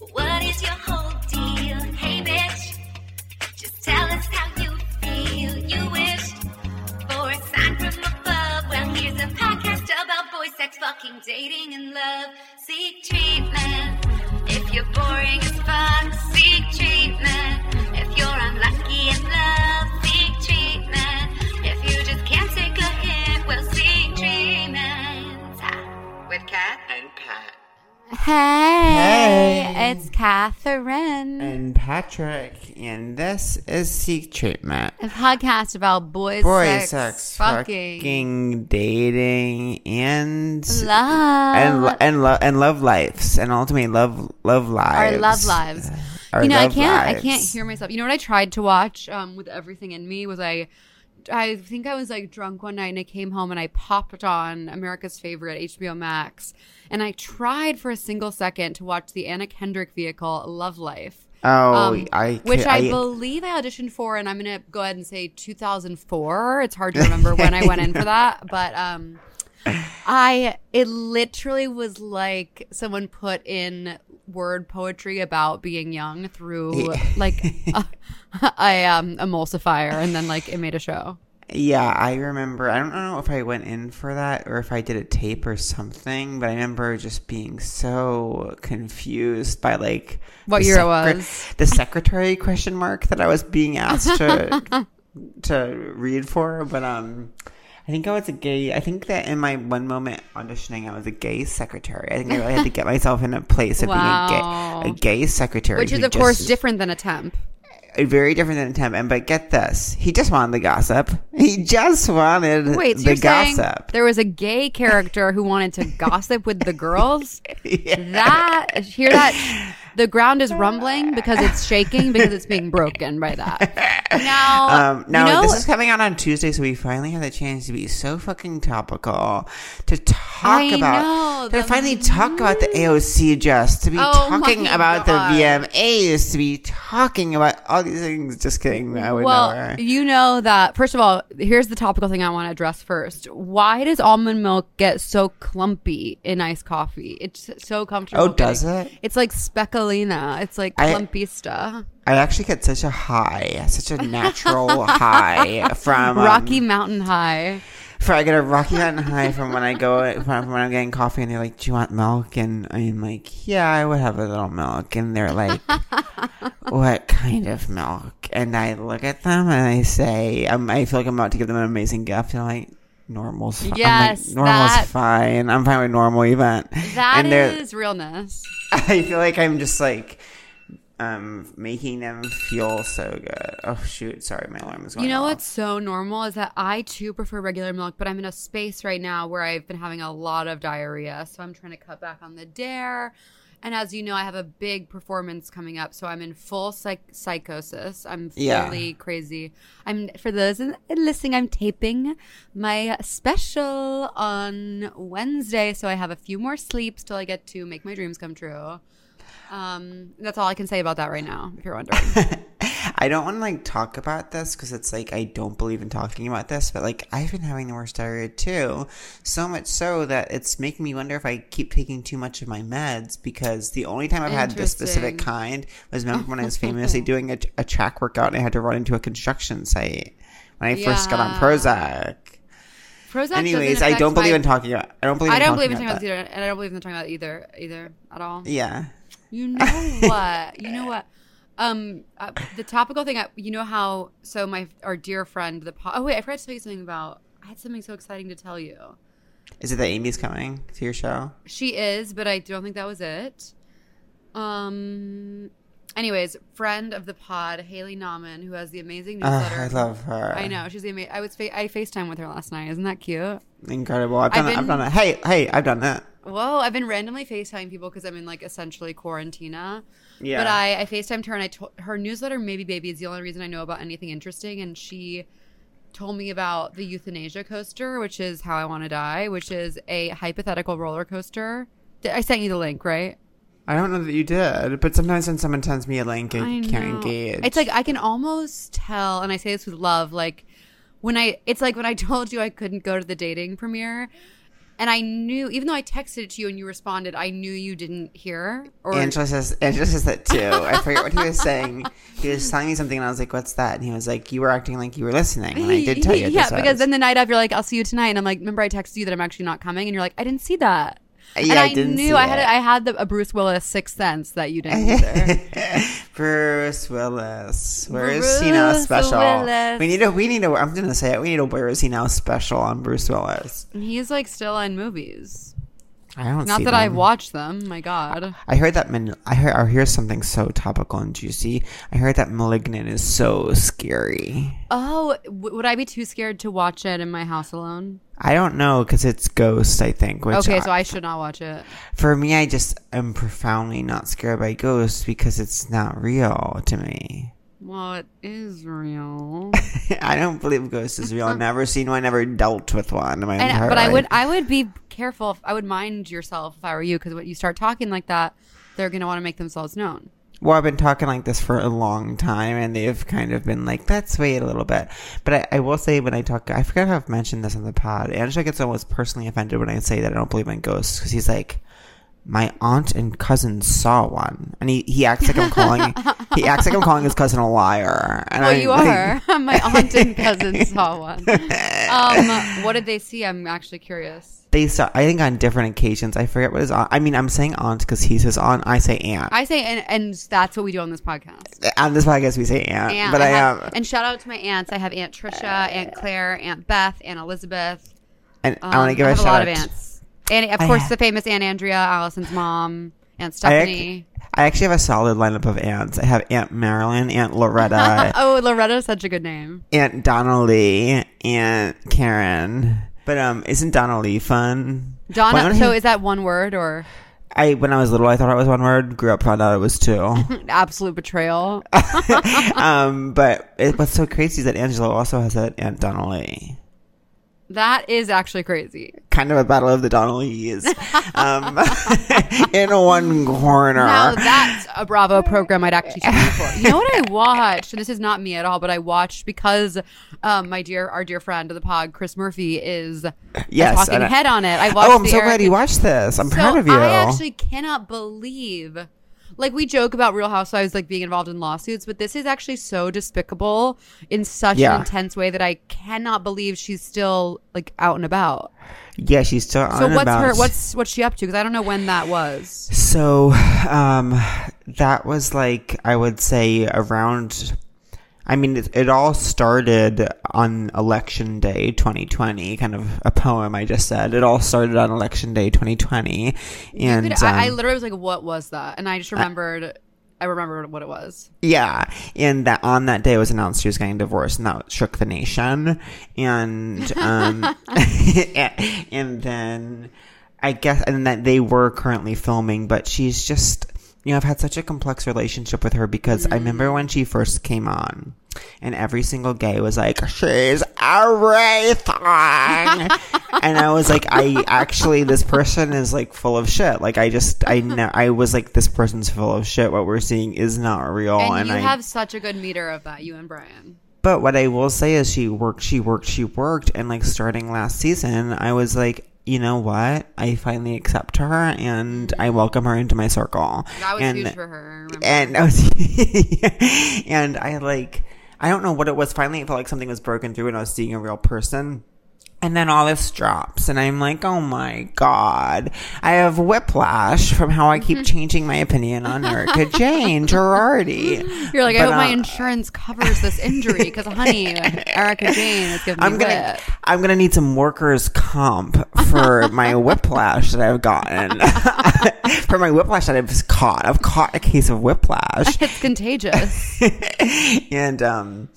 What is your whole deal? Hey, bitch. Just tell us how you feel. You wished for a. Well, here's a podcast about boy sex, fucking, dating, and love. Seek treatment. If you're boring as fuck, seek treatment. If you're unlucky in love, seek treatment. If you just can't take a hint, well, seek treatment. With. Hey, Hey. it's Catherine. And Patrick. And this is Seek Treatment. a podcast about boys, Boy sex, sex, fucking, fucking, dating, and love, and and love and love lives, and ultimately love love lives. our love lives. Our you know, I can't, I can't hear myself. You know what I tried to watch um, with everything in me was I. I think I was like drunk one night and I came home and I popped on America's favorite HBO Max and I tried for a single second to watch the Anna Kendrick vehicle Love Life. Oh, Um, I which could- I, believe I auditioned for, and I'm gonna go ahead and say 2004. It's hard to remember when I went in for that, but um, I it literally was like someone put in word poetry about being young through like a, a um emulsifier, and then like it made a show. Yeah, I remember. I don't know if I went in for that or if I did a tape or something, but I remember just being so confused by like What year it was. the secretary question mark that I was being asked to to read for. But um, I think I was a gay. I think that in my one moment auditioning, I was a gay secretary. I think I really had to get myself in a place of Wow. being a gay, a gay secretary, Which is of course different than a temp. very different than a temp. And but get this, he just wanted the gossip. He just wanted Wait, so the gossip. there was a gay character who wanted to gossip with the girls? Yeah. That hear that the ground is rumbling because it's shaking because it's being broken by that. Now, Um, now you know, this is coming out on Tuesday, so we finally have the chance to be so fucking topical to talk I about know, to the finally talk about the AOC just to be Oh talking about God. the VMAs to be talking about all these things. Just kidding, I would well, never. you know that first of all, here's the topical thing I want to address first. Why does almond milk get so clumpy in iced coffee? It's so comfortable. Oh, does getting- it? It's like speculina. It's like I- clumpy stuff. I actually get such a high, such a natural high from um, Rocky Mountain High. For I get a Rocky Mountain high from when I go from when I'm getting coffee and they're like, "Do you want milk?" And I'm like, "Yeah, I would have a little milk." And they're like, "What kind of milk?" And I look at them and I say, um, "I feel like I'm about to give them an amazing gift." And I'm like, "Normal's fine." Yes, like, "Normal's that- fine. I'm fine with normal event. That is realness. I feel like I'm just like. Um, making them feel so good. Oh shoot! Sorry, my alarm is going. You know off. what's so normal is that I too prefer regular milk, but I'm in a space right now where I've been having a lot of diarrhea. So I'm trying to cut back on the dare. And as you know, I have a big performance coming up. So I'm in full psych- psychosis. I'm Yeah. fully crazy. I'm, for those in- listening, I'm taping my special on Wednesday. So I have a few more sleeps till I get to make my dreams come true. Um, that's all I can say about that right now, if you're wondering. I don't want to like talk about this because it's like I don't believe in talking about this, but like I've been having the worst diarrhea too. So much so that it's making me wonder if I keep taking too much of my meds because the only time I've had this specific kind was remember when I was famously doing a, a track workout and I had to run into a construction site when I first got on Prozac. Prozac Anyways, I don't believe my- in talking about. I don't believe. I in don't talking believe in about talking about that. either, and I don't believe in talking about either, either at all. Yeah. You know what? you know what? Um, uh, the topical thing. I, you know how? So my our dear friend, the po- oh wait, I forgot to tell you something about. I had something so exciting to tell you. Is it that Amy's coming to your show? She is, but I don't think that was it. Um. Anyways, friend of the pod, Haley Nahman, who has the amazing newsletter. I love her. I know she's the amazing. I was fa- I Facetime with her last night. Isn't that cute? Incredible. I've I've done it. I've done it. Hey, hey, I've done that. Whoa, I've been randomly FaceTime people because I'm in like essentially quarantina. Yeah. But I, I FaceTimed her and I told her newsletter, Maybe Baby, is the only reason I know about anything interesting. And she told me about the euthanasia coaster, which is how I want to die, which is a hypothetical roller coaster. I sent you the link, right? I don't know that you did, but sometimes when someone sends me a link, I, I can't know. engage. It's like I can almost tell, and I say this with love, like when I, it's like when I told you I couldn't go to the dating premiere. And I knew, even though I texted it to you and you responded, I knew you didn't hear. Or Angelo says Angelo says that too. I forget what he was saying. He was telling me something, and I was like, "What's that?" And he was like, "You were acting like you were listening." And I did tell you. yeah, because then the night of, you're like, "I'll see you tonight," and I'm like, "Remember, I texted you that I'm actually not coming," and you're like, "I didn't see that." And Yeah, I I, didn't knew I had it. a, I had the, a Bruce Willis sixth sense that you didn't either. Bruce Willis. Where is he now special? Willis. We need a we need a I'm gonna say it, we need a where is he now special on Bruce Willis. He's like still in movies. I don't see. Not that them. I've watched them. My God. I heard that man I heard I hear something so topical and juicy. I heard that Malignant is so scary. Oh, w- would I be too scared to watch it in my house alone? I don't know because it's Ghost, I think. Which Okay, I- so I should not watch it. for me, I just am profoundly not scared by ghosts because it's not real to me. Well, it is real. I don't believe ghosts is real. I've never seen one. Never dealt with one. In my And, but I life. would I would be careful. If, I would mind yourself if I were you because when you start talking like that, they're gonna want to make themselves known. Well, I've been talking like this for a long time, and they've kind of been like, "Let's wait a little bit." But I, I will say, when I talk, I forget if I've mentioned this on the pod. Angelo gets almost personally offended when I say that I don't believe in ghosts because he's like, "My aunt and cousin saw one," and he, he acts like I'm calling he acts like I'm calling his cousin a liar. And Well, I, you like- are. My aunt and cousin saw one. Um, what did they see? I'm actually curious. They saw. I think on different occasions. I forget what his aunt. I mean, I'm saying aunt because he's his aunt. I say aunt. I say, and, and that's what we do on this podcast. on this podcast, we say aunt, Aunt, but I, have- am. and shout out to my aunts. I have Aunt Trisha, Aunt Claire, Aunt Beth, Aunt Elizabeth. and Um, I want to give I a have shout a lot out. of aunts, and of I course ha- the famous Aunt Andrea, Allison's mom, Aunt I, Stephanie. I actually have a solid lineup of aunts. I have Aunt Marilyn, Aunt Loretta, oh, Loretta's such a good name. Aunt Donnelly, Aunt Karen. But um, isn't Donnelly fun? Why Donna. don't So he- is that one word or I when I was little, I thought it was one word. Grew up, found out it was two. absolute betrayal? um, but it, what's so crazy is that Angelo also has that Aunt Donnelly. That is actually crazy. Kind of a battle of the Donnellys. um, in one corner. Now that's a Bravo program I'd actually tune in for. You know what I watched? And this is not me at all, but I watched because um, my dear, our dear friend of the pod, Chris Murphy, is Yes, talking I- head on it. I watched. oh, I'm so Eric glad you watched this. I'm so proud of you. I actually cannot believe. Like we joke about Real Housewives like being involved in lawsuits, but this is actually so despicable in such Yeah. an intense way that I cannot believe she's still like out and about. yeah, she's still So what's about. her what's what's she up to? Because I don't know when that was. So, um, that was like I would say around. I mean, it, it all started on election day 2020. Kind of a poem I just said. It all started on election day 2020, and Could- I, I um, literally was like, "What was that?" And I just remembered. I remembered what it was. yeah, and that on that day it was announced she was getting divorced, and that shook the nation. And um, and then I guess and that they were currently filming, but she's just you know I've had such a complex relationship with her because I remember when she first came on. And every single gay was like, she's everything. and I was like, I actually, this person is like full of shit. Like, I just, I know, I was like, this person's full of shit. What we're seeing is not real. And, And, you I, have such a good meter of that, you and Brian. but what I will say is she worked, she worked, she worked. And like starting last season, I was like, you know what? I finally accept her and I welcome her into my circle. That was and, huge for her. I. And I was, and I like, I don't know what it was. Finally, it felt like something was broken through and I was seeing a real person. And then all this drops, and I'm like, oh my god. I have whiplash from how I keep changing my opinion on Erika Jayne Girardi. You're like, I But, hope my uh, insurance covers this injury because, honey, Erica Jane is giving me I'm gonna, whip. I'm gonna need some workers' comp for my whiplash that I've gotten. for my whiplash that I've caught. I've caught a case of whiplash. It's contagious. and um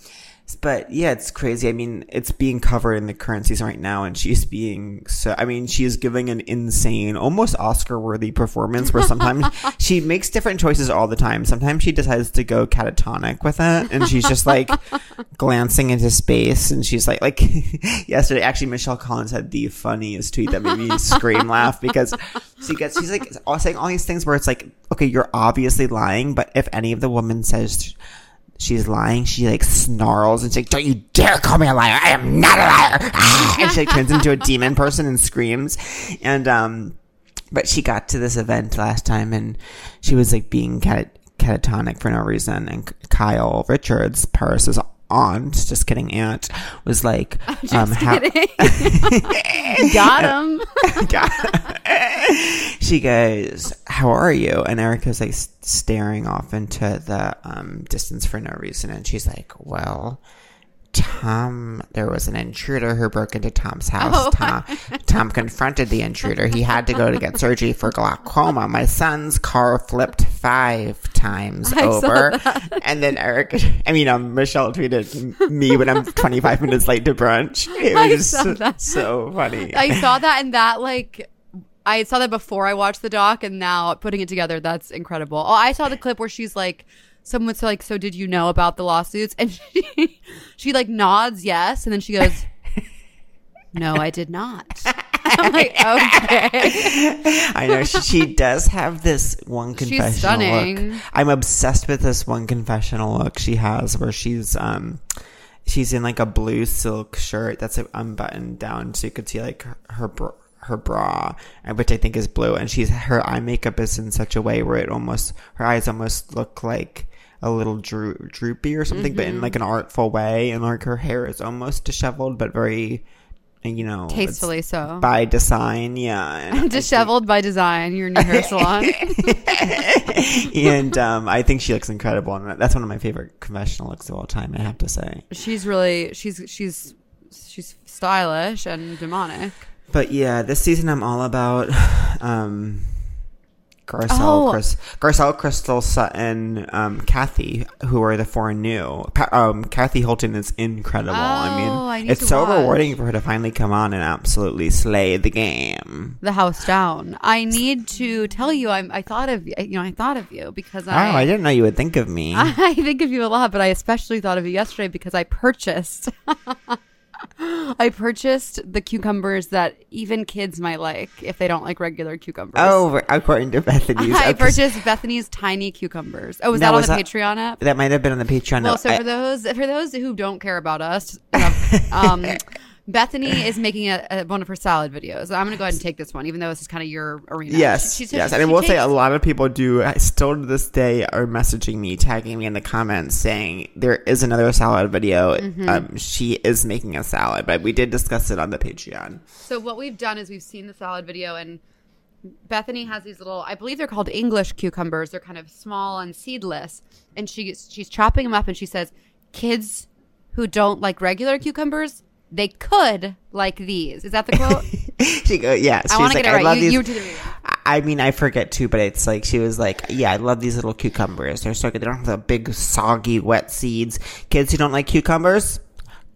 but yeah it's crazy. I mean it's being covered in the current season right now and she's being so i mean she is giving an insane almost oscar worthy performance where sometimes she makes different choices all the time. Sometimes she decides to go catatonic with it and she's just like glancing into space and she's like like yesterday actually michelle collins had the funniest tweet that made me scream laugh because she gets she's like all- saying all these things where it's like okay you're obviously lying but if any of the woman says she's lying, she like snarls and she's like, "Don't you dare call me a liar! I am not a liar!" And she like turns into a demon person and screams. And um, but she got to this event last time and she was like being cat- catatonic for no reason. And Kyle Richards, Paris's aunt, just kidding, aunt, was like, um, how- Got him. she goes, "How are you?" And Erika's like staring off into the um, distance for no reason, and she's like, "Well." Tom, there was an intruder who broke into Tom's house. Oh, Tom, Tom confronted the intruder. He had to go to get surgery for glaucoma. My son's car flipped five times I over. And then Eric, I mean, um, Michelle tweeted me when I'm 25 minutes late to brunch. It was that. so funny. I saw that and that like I saw that before I watched the doc and now putting it together that's incredible. Oh, I saw the clip where she's like someone's like so did you know about the lawsuits and she she like nods yes and then she goes no I did not. I'm like okay. I know she, she does have this one confessional she's stunning. look. I'm obsessed with this one confessional look she has where she's um she's in like a blue silk shirt that's like, unbuttoned down so you could see like her her, bra, her bra which I think is blue and she's her eye makeup is in such a way where it almost her eyes almost look like a little dro- droopy or something but in like an artful way and like her hair is almost disheveled but very you know Tastefully so. by design yeah I think- Disheveled by design, your new hair salon. and um, I think she looks incredible, and that's one of my favorite confessional looks of all time. I have to say. she's really she's she's she's stylish and demonic. But yeah, this season I'm all about um, Garcelle, Oh. Chris, Garcelle, Crystal Sutton, um, Kathy, who are the four new. Pa- um, Kathy Hilton is incredible. I Oh, mean, I it's so watch. rewarding for her to finally come on and absolutely slay the game. the house down. I need to tell you, I'm. I thought of you know, I thought of you because I. Oh, I. I didn't know you would think of me. I think of you a lot, but I especially thought of you yesterday because I purchased. I purchased the cucumbers that even kids might like if they don't like regular cucumbers. oh, according to Bethany's. I okay, purchased Bethany's tiny cucumbers. Oh, was Now, that on was the that- Patreon app? That might have been on the Patreon. Well, No, so I- for those for those who don't care about us, um, Bethany is making a, a, one of her salad videos. I'm going to go ahead and take this one, even though this is kind of your arena. Yes, She- she- yes, she and I will say a lot of people do uh, still to this day are messaging me, tagging me in the comments, saying there is another salad video. Mm-hmm. Um, she is making a salad, but we did discuss it on the Patreon. So what we've done is we've seen the salad video and Bethany has these little I believe they're called English cucumbers. They're kind of small and seedless. And she she's chopping them up and she says kids who don't like regular cucumbers, they could like these. Is that the quote? she go, yeah, I want to like, get it I love. You, these. you do the. I- I mean, I forget too, but it's like she was like, "Yeah, I love these little cucumbers. They're so good. They don't have the big, soggy, wet seeds. Kids who don't like cucumbers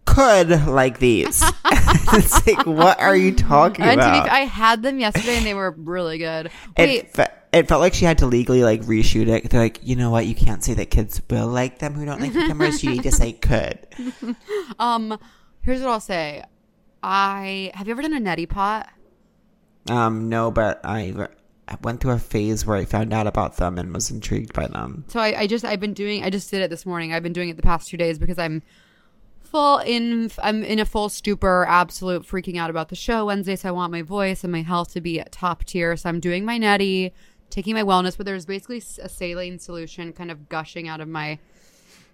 could like these." it's like, what are you talking be, about? I had them yesterday and they were really good. it, Wait, fe- it felt like she had to legally like reshoot it. They're like, you know what? You can't say that kids will like them who don't like cucumbers. you need to say could. um, here's what I'll say. I have you ever done a neti pot? Um, no, but I, I went through a phase where I found out about them and was intrigued by them. So I, I just I've been doing I just did it this morning. I've been doing it the past two days because I'm full in I'm in a full stupor, absolute freaking out about the show Wednesday. So I want my voice and my health to be at top tier. So I'm doing my neti, taking my wellness, but there's basically a saline solution kind of gushing out of my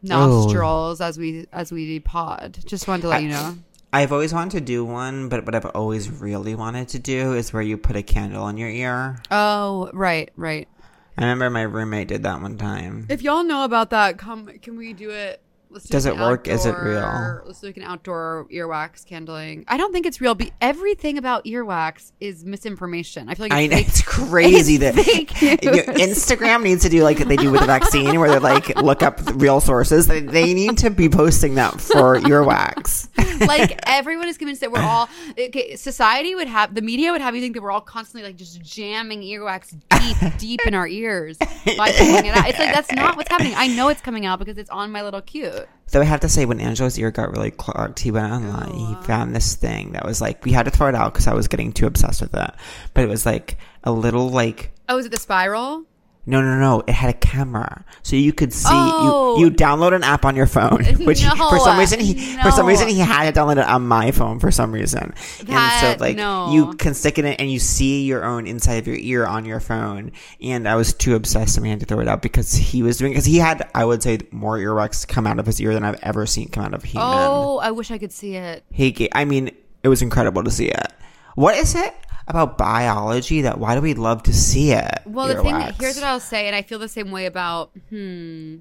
nostrils as we as we pod. Just wanted to let you know. I've always wanted to do one, but what I've always really wanted to do is where you put a candle in your ear. Oh, right, right. I remember my roommate did that one time. If y'all know about that, come. Can we do it? Do Does it an work? Is it real? Let's do like an outdoor earwax candling. I don't think it's real. But everything about earwax is misinformation. I feel like I it's know fake. it's crazy It's that fake Your news. Instagram needs to do like they do with the vaccine, where they're like look up real sources. They, they need to be posting that for earwax. like everyone is convinced that we're all okay, society would have the media would have you think that we're all constantly like just jamming earwax deep deep in our ears by pulling it out. It's like that's not what's happening. I know it's coming out because it's on my little cute. Though I have to say, when Angelo's ear got really clogged, he went online. He found this thing that was like we had to throw it out because I was getting too obsessed with it. But it was like a little like Oh, is it the spiral? No, no, no. It had a camera, so you could see. Oh. You you oh. download an app on your phone, which he- for some reason he for some reason he had it downloaded on my phone for some reason. and so like no. you can stick it in and you see your own inside of your ear on your phone. And I was too obsessed and we had to throw it out because he was doing because he had I would say more earwax come out of his ear than I've ever seen come out of human. Oh, I wish I could see it. He, I mean, it was incredible to see it. What is it about biology that why do we love to see it? Well, the thing Earwax? here's what I'll say, and I feel the same way about hmm.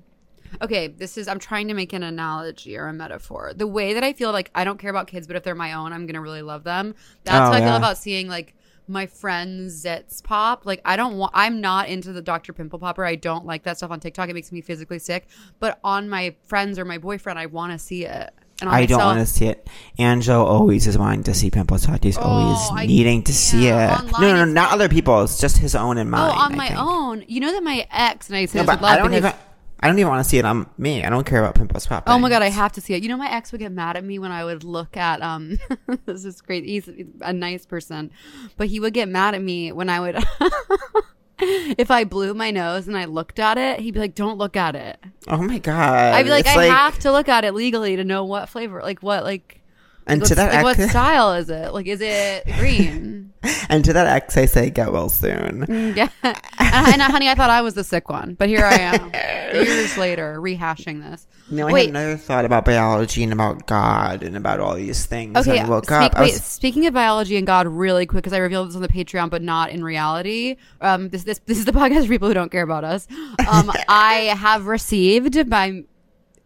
Okay, this is I'm trying to make an analogy or a metaphor. The way that I feel like I don't care about kids, but if they're my own, I'm gonna really love them. That's Oh, how I feel about seeing like my friends zits pop. Like I don't want I'm not into the Dr. Pimple Popper. I don't like that stuff on TikTok. It makes me physically sick. But on my friends or my boyfriend, I want to see it. I don't want to see it. Angelo always is wanting to see pimple talk. He's Oh, always I needing to see it. no, no, it's- not other people. It's just his own and Oh, mine. on I my think. own. You know that my ex and I say No, but I don't even. I don't even want to see it on me. I don't care about pimples popping. Oh my god, I have to see it. You know, my ex would get mad at me when I would look at um. this is great. He's a nice person, but he would get mad at me when I would. if I blew my nose and I looked at it, he'd be like, "Don't look at it." Oh my god. I'd be like, It's "I have to look at it legally to know what flavor, like what, like." And what's- to that like, what style is it? Like, is it green? And to that ex, I say, get well soon. yeah. And, and, honey, I thought I was the sick one, but here I am, years later, rehashing this. No, I Wait, had another thought about biology and about God and about all these things. Okay, I woke speak- up. I wait, was- speaking of biology and God, really quick, because I revealed this on the Patreon, but not in reality. Um, this this this is the podcast for people who don't care about us. Um, I have received by,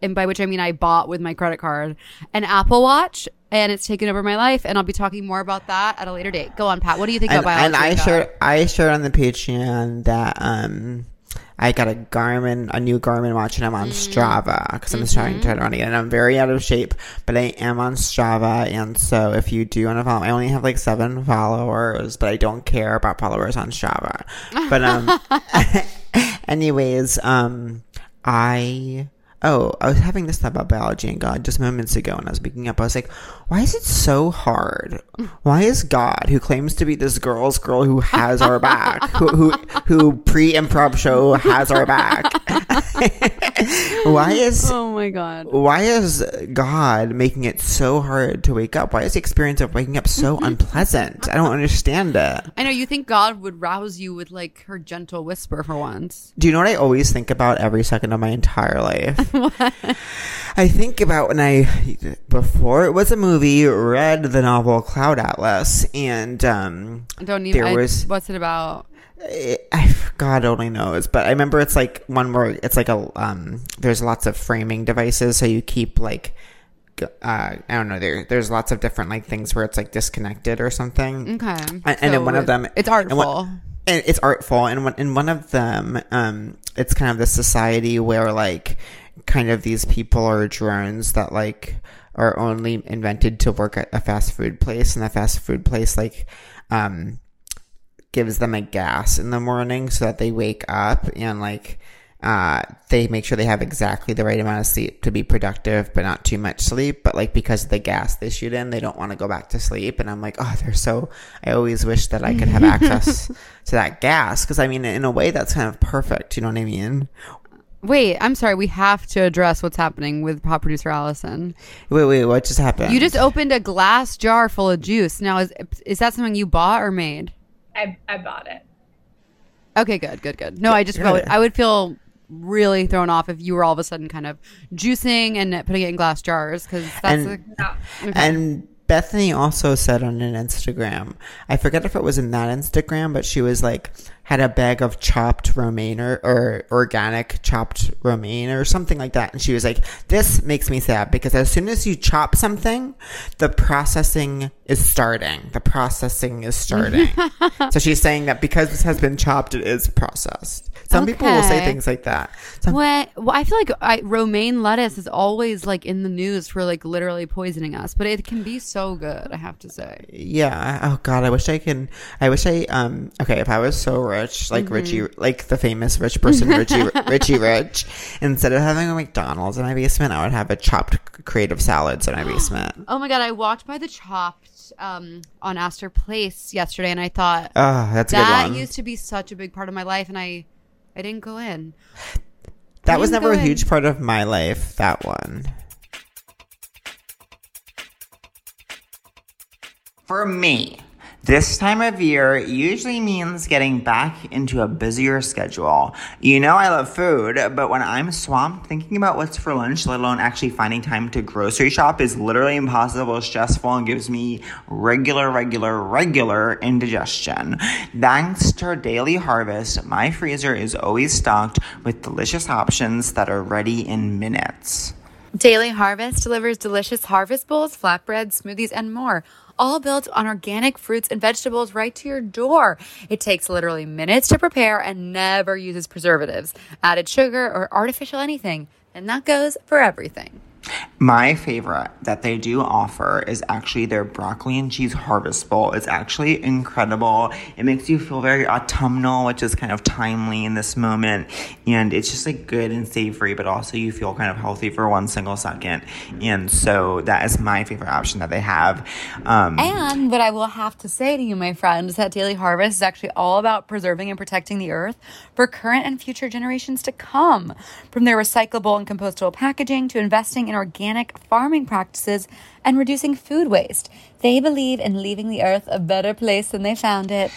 and by which I mean I bought with my credit card, an Apple Watch, and it's taken over my life. And I'll be talking more about that at a later date. Go on, Pat. What do you think and, about biology? and I shared I shared on the Patreon that um I got a Garmin a new Garmin watch and I'm on Mm. Strava because I'm Mm-hmm. trying to run it and I'm very out of shape but I am on Strava and so if you do want to follow I only have like seven followers but I don't care about followers on Strava but um anyways um I Oh, I was having this thought about biology and God just moments ago, and I was waking up. I was like, "Why is it so hard? Why is God, who claims to be this girl's girl who has our back, who who, who pre improv show has our back? why is Oh my god. why is God making it so hard to wake up? Why is the experience of waking up so mm-hmm. unpleasant? I don't understand it. I know you think God would rouse you with like her gentle whisper for once. Do you know what I always think about every second of my entire life? I think about when I, before it was a movie, read the novel Cloud Atlas, and um, Don't even. There I- was- what's it about? I, I- God only knows, but I remember it's like one where it's like a um. There's lots of framing devices, so you keep like. Uh, I don't know. There, there's lots of different like things where it's like disconnected or something. Okay. And, and in one of them, it's and one- artful. and it's artful and one, in one of them um it's kind of the society where like kind of these people are drones that like are only invented to work at a fast food place and the fast food place like um gives them a gas in the morning so that they wake up and like uh, they make sure they have exactly the right amount of sleep to be productive, but not too much sleep. But like because of the gas they shoot in, they don't want to go back to sleep. And I'm like, oh, they're so. I always wish that I could have access to that gas because I mean, in a way, that's kind of perfect. You know what I mean? Wait, I'm sorry. We have to address what's happening with pop producer Allison. Wait, wait, what just happened? You just opened a glass jar full of juice. Now, is is that something you bought or made? I, I bought it. Okay, good, good, good. No, I just Good. I would, I would feel really thrown off if you were all of a sudden kind of juicing and putting it in glass jars because that's And- a, No. okay. And Bethany also said on an Instagram, I forget if it was in that Instagram, but she was like, had a bag of chopped romaine or, or organic chopped romaine or something like that. And she was like, this makes me sad because as soon as you chop something, the processing is starting. The processing is starting. so she's saying that because this has been chopped, it is processed. Some people will say things like that. Some? Well, I feel like I, romaine lettuce is always like in the news for like literally poisoning us, but it can be so good. I have to say. Yeah. Oh God, I wish I can. I wish I. Um. Okay, if I was so rich, like Mm-hmm. Richie, like the famous rich person, Richie, Richie Rich, instead of having a McDonald's in my basement, I would have a chopped creative salads in my basement. Oh my god! I walked by the Chopped um, on Astor Place yesterday, and I thought Oh, that's a that good one. used to be such a big part of my life, and I I didn't go in. That was never a go in. huge part of my life, that one. For me, this time of year usually means getting back into a busier schedule. You know, I love food, but when I'm swamped, thinking about what's for lunch, let alone actually finding time to grocery shop, is literally impossible, stressful, and gives me regular, regular, regular indigestion. Thanks to Daily Harvest, my freezer is always stocked with delicious options that are ready in minutes. Daily Harvest delivers delicious harvest bowls, flatbreads, smoothies, and more, all built on organic fruits and vegetables right to your door. It takes literally minutes to prepare and never uses preservatives, added sugar, or artificial anything. And that goes for everything. My favorite that they do offer is actually their broccoli and cheese harvest bowl. It's actually incredible. It makes you feel very autumnal, which is kind of timely in this moment. And it's just like good and savory, but also you feel kind of healthy for one single second. And so that is my favorite option that they have. Um, And what I will have to say to you, my friend, is that Daily Harvest is actually all about preserving and protecting the earth for current and future generations to come. From their recyclable and compostable packaging to investing in organic farming practices and reducing food waste, they believe in leaving the earth a better place than they found it.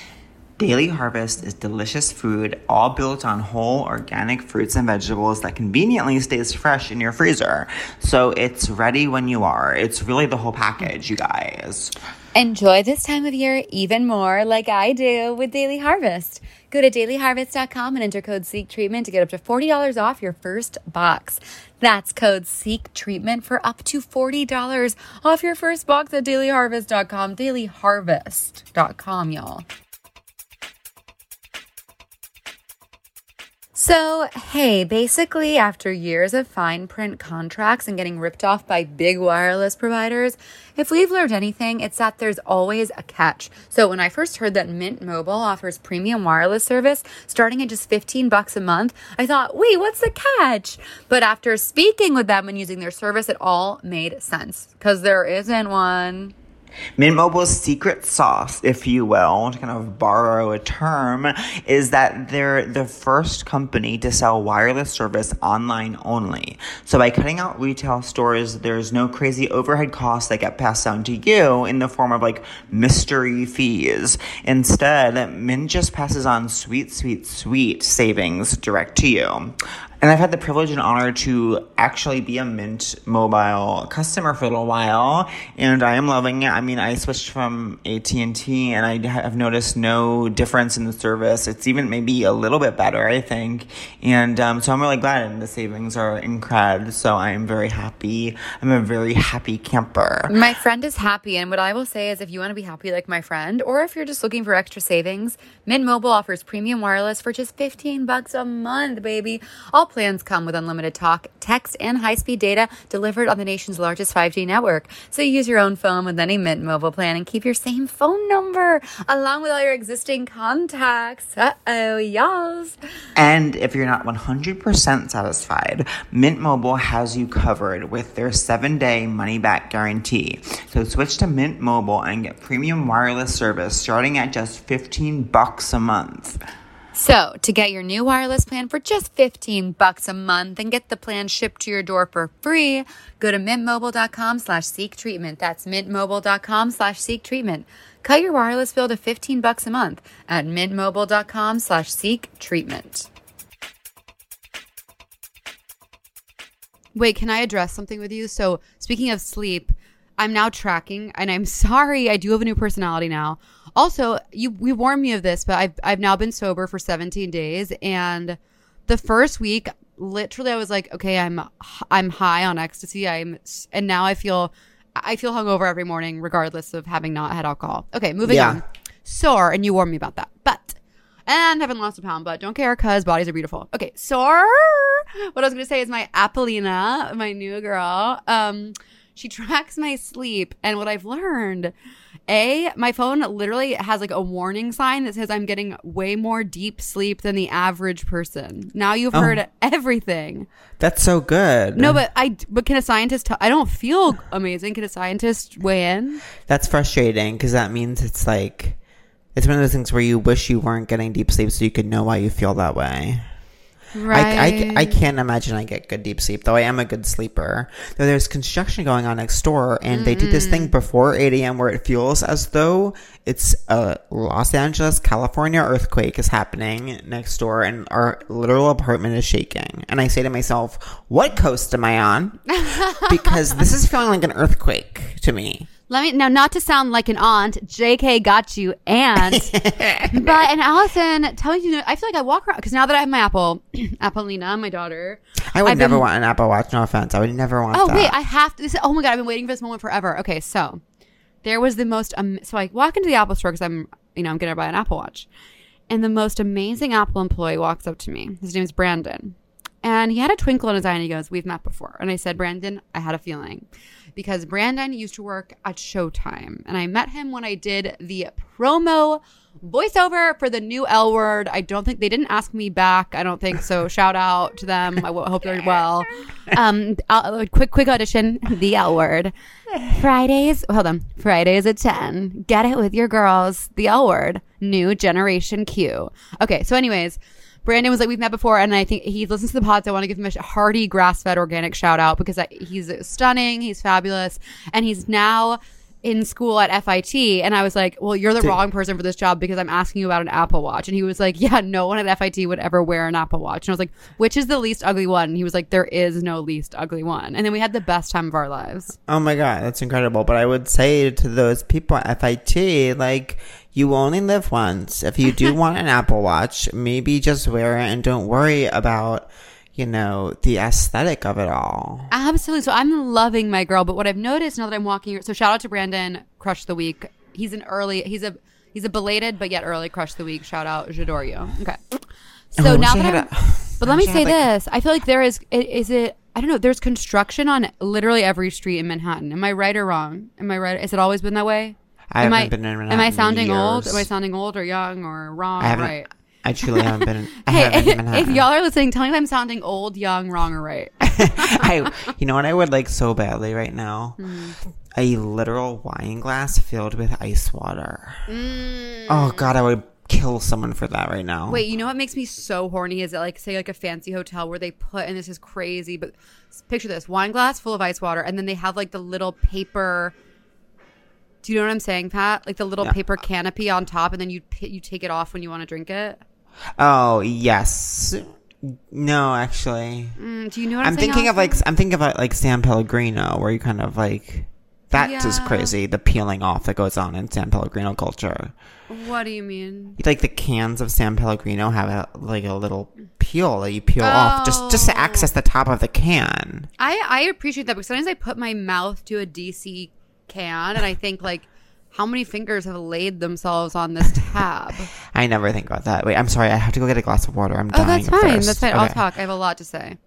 Daily Harvest is delicious food, all built on whole organic fruits and vegetables that conveniently stays fresh in your freezer. So it's ready when you are. It's really the whole package, you guys. Enjoy this time of year even more like I do with Daily Harvest. Go to dailyharvest.com and enter code SEEK Treatment to get up to $40 off your first box. That's code SEEK Treatment for up to $40 off your first box at dailyharvest.com. Dailyharvest.com, y'all. So, hey, basically, after years of fine print contracts and getting ripped off by big wireless providers, if we've learned anything, it's that there's always a catch. So, when I first heard that Mint Mobile offers premium wireless service starting at just 15 bucks a month, I thought, wait, what's the catch? But after speaking with them and using their service, it all made sense because there isn't one. Mint Mobile's secret sauce, if you will, to kind of borrow a term, is that they're the first company to sell wireless service online only. So by cutting out retail stores, there's no crazy overhead costs that get passed down to you in the form of like mystery fees. Instead, Mint just passes on sweet, sweet, sweet savings direct to you. And I've had the privilege and honor to actually be a Mint mobile customer for a little while, and I am loving it. I mean, I switched from AT and T, and I have noticed no difference in the service. It's even maybe a little bit better, I think. And um, so I'm really glad, and the savings are incredible. So I am very happy. I'm a very happy camper. My friend is happy, and what I will say is if you want to be happy like my friend, or if you're just looking for extra savings, Mint Mobile offers premium wireless for just 15 bucks a month, baby. All plans come with unlimited talk, text, and high-speed data delivered on the nation's largest 5G network. So you use your own phone with any Mint Mobile plan and keep your same phone number along with all your existing contacts. Uh-oh, y'alls. And if you're not 100% satisfied, Mint Mobile has you covered with their seven day money back guarantee. So switch to Mint Mobile and get premium wireless service starting at just 15 bucks a month. So, to get your new wireless plan for just 15 bucks a month and get the plan shipped to your door for free, go to mintmobile.com slash seek treatment. That's mintmobile.com slash seek treatment. Cut your wireless bill to 15 bucks a month at mintmobile.com slash seek treatment. Wait, can I address something with you? So, speaking of sleep, I'm now tracking, and I'm sorry, I do have a new personality now. Also, you we warned me of this, but I've I've now been sober for 17 days, and the first week, literally, I was like, okay, I'm I'm high on ecstasy. I'm, and now I feel I feel hungover every morning, regardless of having not had alcohol. Okay, moving Yeah. on. Sore, and you warned me about that, but and haven't lost a pound, but don't care because bodies are beautiful. Okay, sore. What I was gonna say is my Apollina, my new girl. Um, she tracks my sleep, and what I've learned, a my phone literally has like a warning sign that says I'm getting way more deep sleep than the average person. Now you've oh. heard everything. That's so good. No, but I but can a scientist? T- I don't feel amazing. Can a scientist weigh in? That's frustrating because that means it's like, it's one of those things where you wish you weren't getting deep sleep so you could know why you feel that way. I, Right. I, I can't imagine I get good deep sleep, though I am a good sleeper. Though there's construction going on next door, and they do this thing mm. before 8 a.m. where it feels as though it's a Los Angeles, California earthquake is happening next door, and our literal apartment is shaking. And I say to myself, what coast am I on? because this is feeling like an earthquake to me. Let me now, not to sound like an aunt. J.K. got you, and but and Allison, tell you, I feel like I walk around because now that I have my Apple, Appleina, my daughter. I would I've never been- want an Apple Watch. No offense. I would never want Oh that. wait, I have to. This, oh my god, I've been waiting for this moment forever. Okay, so there was the most. Um, so I walk into the Apple store because I'm, you know, I'm gonna buy an Apple Watch, and the most amazing Apple employee walks up to me. His name is Brandon, and he had a twinkle in his eye, and he goes, "We've met before." And I said, "Brandon, I had a feeling." Because Brandon used to work at Showtime, and I met him when I did the promo voiceover for the new L word. I don't think they didn't ask me back. I don't think so. Shout out to them. I w- hope they're well. Um, uh, quick, quick audition. The L word. Fridays. Hold on. Fridays at ten. Get it with your girls. The L word. New generation Q. Okay. So, anyways. Brandon was like, we've met before, and I think he listens to the pod, so I want to give him a hearty grass fed organic shout out because he's stunning, he's fabulous, and he's now in school at FIT. And I was like, well, you're the wrong person for this job because I'm asking you about an Apple Watch. And he was like, yeah, no one at FIT would ever wear an Apple Watch. And I was like, which is the least ugly one? And he was like, there is no least ugly one. And then we had the best time of our lives. Oh my god, that's incredible. But I would say to those people at FIT, like, you only live once. If you do want an Apple Watch, maybe just wear it and don't worry about, you know, the aesthetic of it all. Absolutely. So I'm loving my girl, but what I've noticed now that I'm walking, so shout out to Brandon, Crush the Week. He's an early, he's a, he's a belated but yet early Crush the Week. Shout out, j'adore you. Okay. So Oh, now that I'm, a- but let me say like- this: I feel like there is, is it? I don't know. There's construction on literally every street in Manhattan. Am I right or wrong? Am I right? Has it always been that way? I am haven't I, been in Manhattan. Am I in sounding old? Am I sounding old or young or wrong? I haven't, right. I truly haven't been, I Hey, haven't been if y'all are listening, tell me if I'm sounding old, young, wrong, or right. I, you know what I would like so badly right now? Hmm. A literal wine glass filled with ice water. Mm. Oh god, I would kill someone for that right now. Wait, you know what makes me so horny is it like say like a fancy hotel where they put and this is crazy, but picture this wine glass full of ice water, and then they have like the little paper. Do you know what I'm saying, Pat? Like the little Yeah. paper canopy on top, and then you you take it off when you want to drink it. Oh yes. No, actually, Mm, do you know what I'm, I'm thinking of like I'm thinking of uh, like San Pellegrino, where you kind of like that is Yeah. crazy. The peeling off that goes on in San Pellegrino culture. What do you mean? Like the cans of San Pellegrino have a, like a little peel that you peel off just just to Oh. access the top of the can. I I appreciate that because sometimes I put my mouth to a DC can and I think like. How many fingers have laid themselves on this tab? I never think about that. Wait, I'm sorry. I have to go get a glass of water. I'm Oh, dying. that's fine. thirst. That's fine. I'll talk. I have a lot to say.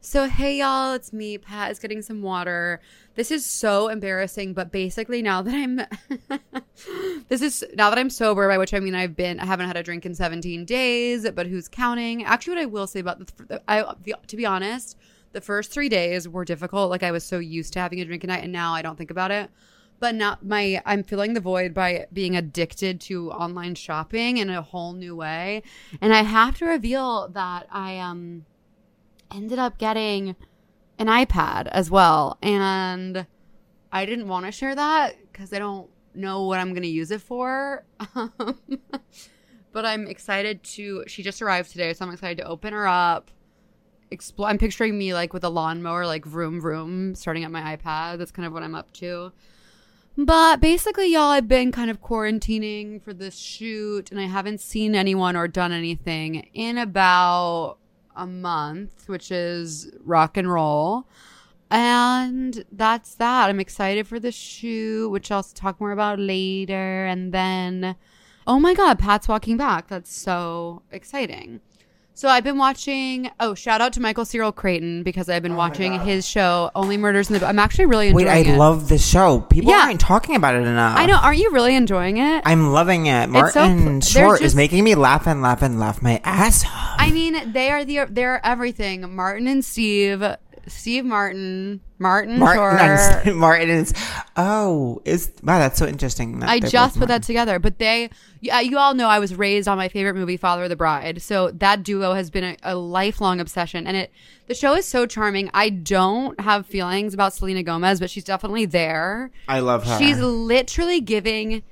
So, hey, y'all, it's me. Pat is getting some water. This is so embarrassing, but basically, now that I'm, this is now that I'm sober, by which I mean I've been, I haven't had a drink in 17 days, but who's counting? Actually, what I will say about the, I, the, to be honest, the first three days were difficult. Like I was so used to having a drink a night, and now I don't think about it. But now my I'm filling the void by being addicted to online shopping in a whole new way. And I have to reveal that I um ended up getting an iPad as well. And I didn't want to share that because I don't know what I'm going to use it for. but I'm excited to, she just arrived today, so I'm excited to open her up. Explore, I'm picturing me like with a lawnmower, like vroom vroom, starting at my iPad. That's kind of what I'm up to. But basically, y'all, I've been kind of quarantining for this shoot, and I haven't seen anyone or done anything in about a month, which is rock and roll. And that's that. I'm excited for the shoot, which I'll talk more about later. And then, oh my God, Pat's walking back. That's so exciting. So I've been watching. Oh, shout out to Michael Cyril Creighton because I've been oh watching his show, Only Murders in the. I'm actually really enjoying Wait, I it. love this show. People Yeah. aren't talking about it enough. I know. Aren't you really enjoying it? I'm loving it. So Martin there's Short is making me laugh and laugh and laugh my ass off. I mean, they are the they're everything. Martin and Steve, Steve Martin, Martin, Martin, Short. Martin is. Oh, is wow. That's so interesting. that I just put that together, but they, yeah, you all know I was raised on my favorite movie, Father of the Bride. So that duo has been a, a lifelong obsession, and it the show is so charming. I don't have feelings about Selena Gomez, but she's definitely there. I love her. She's literally giving,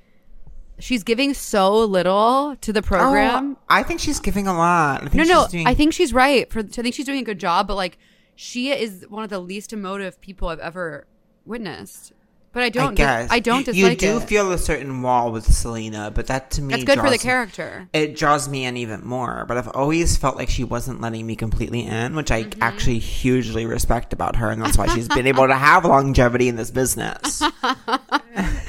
she's giving so little to the program. Oh, I think she's giving a lot. I think no, no, she's doing- I think she's right. For I think she's doing a good job, but like she is one of the least emotive people I've ever witnessed. But I I don't. dis- guess I don't dislike You do it. feel a certain wall with Selena, but that to me That's good for the character. It draws me in even more. But I've always felt like she wasn't letting me completely in, which I Mm-hmm. actually hugely respect about her, and that's why she's been able to have longevity in this business.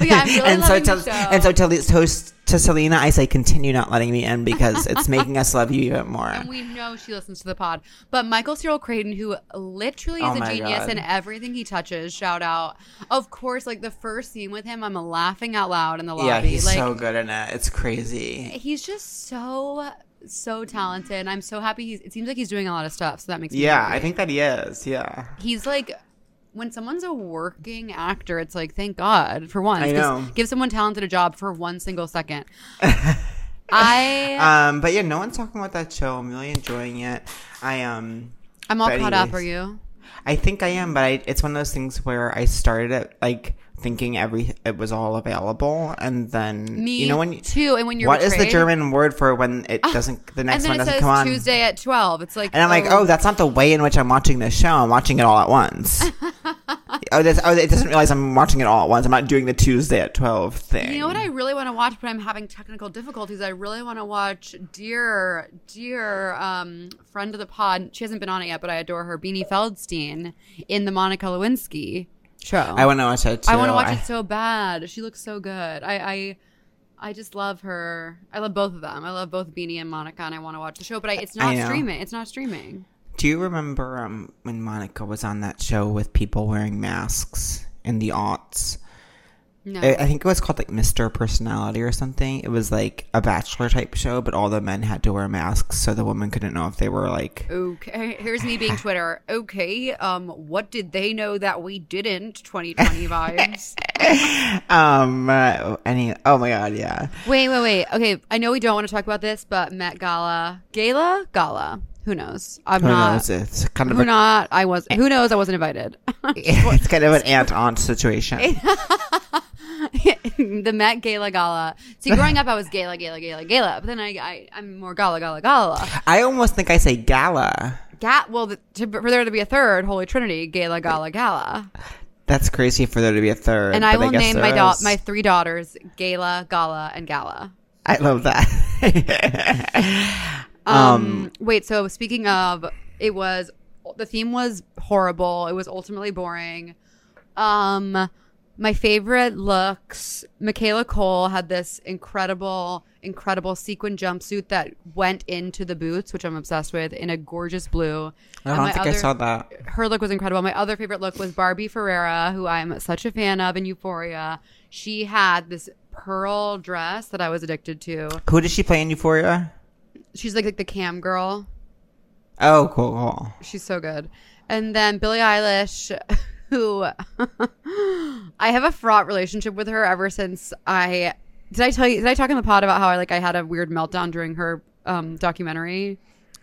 Yeah, I'm really and so the and so to, to to Selena, I say continue not letting me in because it's making us love you even more. and we know she listens to the pod. But Michael Cyril Creighton, who literally is Oh a genius God. in everything he touches, shout out. Of course, like the first scene with him, I'm laughing out loud in the lobby. yeah, he's like so good in it. It's crazy. he's just so so talented. And I'm so happy he's it seems like he's doing a lot of stuff, so that makes me Yeah, happy. I think that he is. Yeah. he's like when someone's a working actor, it's like thank God for once. I know. Give someone talented a job for one single second. I Um, but yeah, no one's talking about that show. I'm really enjoying it. I um, I'm all caught up. Are you? I think I am, but I, it's one of those things where I started it like thinking every it was all available, and then Me you know when you, too. And when you're what is the German word for when it doesn't the next one doesn't come on? Tuesday at twelve. It's like And I'm like, oh, that's not the way in which I'm watching this show. I'm watching it all at once. oh, this, oh, it doesn't realize I'm watching it all at once. I'm not doing the Tuesday at 12 thing. You know what I really want to watch, but I'm having technical difficulties. I really want to watch dear, dear um, friend of the pod. She hasn't been on it yet, but I adore her. Beanie Feldstein in the Monica Lewinsky show. I want to watch it too. I want to watch I- it so bad. She looks so good. I, I, I just love her. I love both of them. I love both Beanie and Monica, and I want to watch the show. But I, it's not streaming. It's not streaming. Do you remember um, when Monica was on that show with people wearing masks in the aughts? No. I, I think it was called like Mr. Personality or something. It was like a bachelor type show, but all the men had to wear masks so the woman couldn't know if they were like. Okay, here's me being Twitter. Okay, um, what did they know that we didn't? 2020 vibes. Um. Uh, any. Oh my god. Yeah. Wait, wait, wait. Okay, I know we don't want to talk about this, but Met Gala, Gala, Gala. Who knows? I'm Who not. knows? It's kind of Who a, not? I was. Eh. Who knows? I wasn't invited. it's kind of an aunt aunt situation. the Met Gala Gala. See, growing up, I was Gala, Gala, Gala, Gala, but then I, I I'm more Gala, Gala, Gala. I almost think I say gala. Ga- well, the, to, for there to be a third Holy Trinity, Gala, Gala, Gala, That's crazy for there to be a third. and I will guess name my da- my three daughters Gala, Gala, and Gala. I love that. Um, wait, so speaking of, it was the theme was horrible. It was ultimately boring. Um, my favorite looks, Michaela Coel had this incredible, incredible sequin jumpsuit that went into the boots, which I'm obsessed with, in a gorgeous blue. I don't think I saw that. Her look was incredible. My other favorite look was Barbie Ferreira, who I'm such a fan of in Euphoria. She had this pearl dress that I was addicted to. Who did she play in Euphoria? She's like, like the cam girl. Oh, cool, cool. She's so good. And then Billie Eilish, who I have a fraught relationship with her ever since I did I tell you did I talk in the pod about how I like I had a weird meltdown during her um documentary?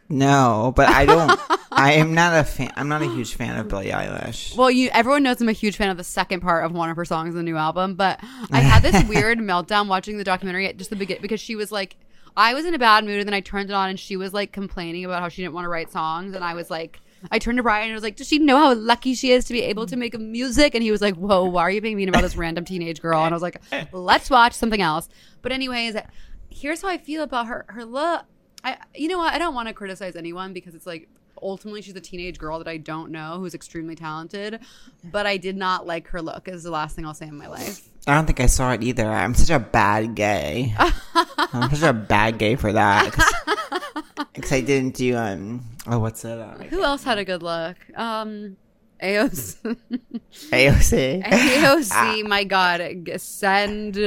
No, but I don't. I am not a fan. I'm not a huge fan of Billie Eilish. Well, you everyone knows I'm a huge fan of the second part of one of her songs in the new album, but I had this weird meltdown watching the documentary at just the beginning because she was like I was in a bad mood and then I turned it on and she was like complaining about how she didn't want to write songs and I was like I turned to Brian and I was like, Does she know how lucky she is to be able to make music? And he was like, Whoa, why are you being mean about this random teenage girl? And I was like, Let's watch something else. But anyways, here's how I feel about her her look. I you know what? I don't want to criticize anyone because it's like ultimately she's a teenage girl that I don't know who's extremely talented, but I did not like her look is the last thing I'll say in my life. I don't think I saw it either. I'm such a bad gay. I'm such a bad gay for that. Because I didn't do um. Oh, what's it? Uh, Who else had a good look? Um AOC. AOC. AOC, my god, send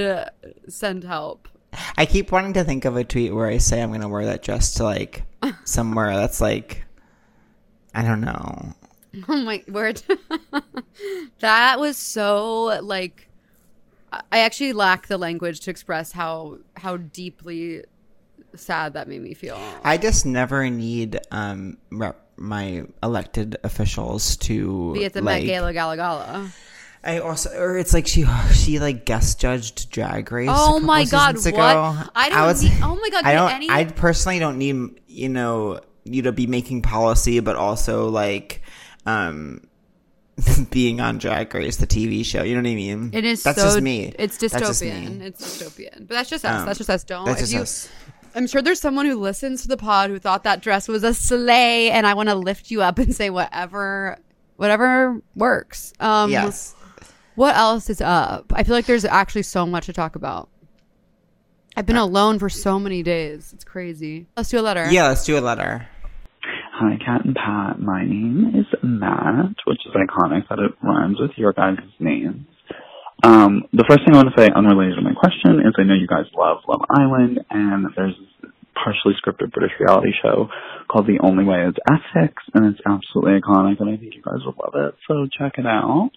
send help. I keep wanting to think of a tweet where I say I'm gonna wear that dress to like somewhere that's like I don't know. Oh my word. that was so like I I actually lack the language to express how how deeply sad that made me feel. I just never need um rep- my elected officials to Be at the like, Met Gala Gala Gala. I also, or it's like she she like guest judged Drag Race. Oh my God, what? ago. I don't need- oh my God, I don't. any- I personally don't need you know you to be making policy, but also like um being on Drag Race, the TV show. You know what I mean? It is That's so just me. It's just dystopian. me. It's dystopian. But that's just us. Um, that's just us. Don't that's just you us. I'm sure there's someone who listens to the pod who thought that dress was a sleigh and I want to lift you up and say whatever whatever works. Um yes. What else is up? I feel like there's actually so much to talk about. I've been alone for so many days. It's crazy. Let's do a letter. Yeah. Let's do a letter. Hi, Kat and Pat. My name is Matt, which is iconic that it rhymes with your guys' names. Um, the first thing I want to say, unrelated to my question, is I know you guys love Love Island, and there's this partially scripted British reality show called The Only Way is Essex, and it's absolutely iconic, and I think you guys will love it, so check it out.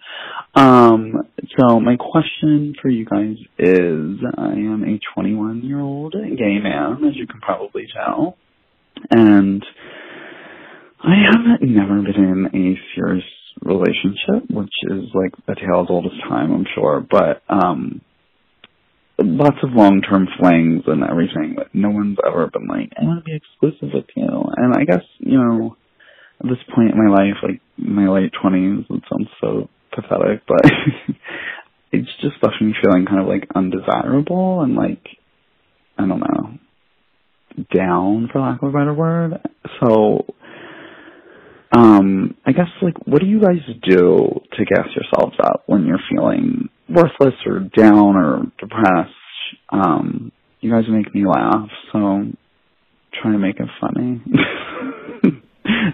Um, so my question for you guys is, I am a 21 year old gay man, as you can probably tell, and I have never been in a serious relationship, which is like a tale as old as time, I'm sure. But um lots of long term flings and everything, but no one's ever been like, I want to be exclusive with you. And I guess, you know, at this point in my life, like my late twenties, it sounds so pathetic, but it's just left me feeling kind of like undesirable and like I don't know down for lack of a better word. So um I guess like what do you guys do to gas yourselves up when you're feeling worthless or down or depressed? Um you guys make me laugh, so try to make it funny.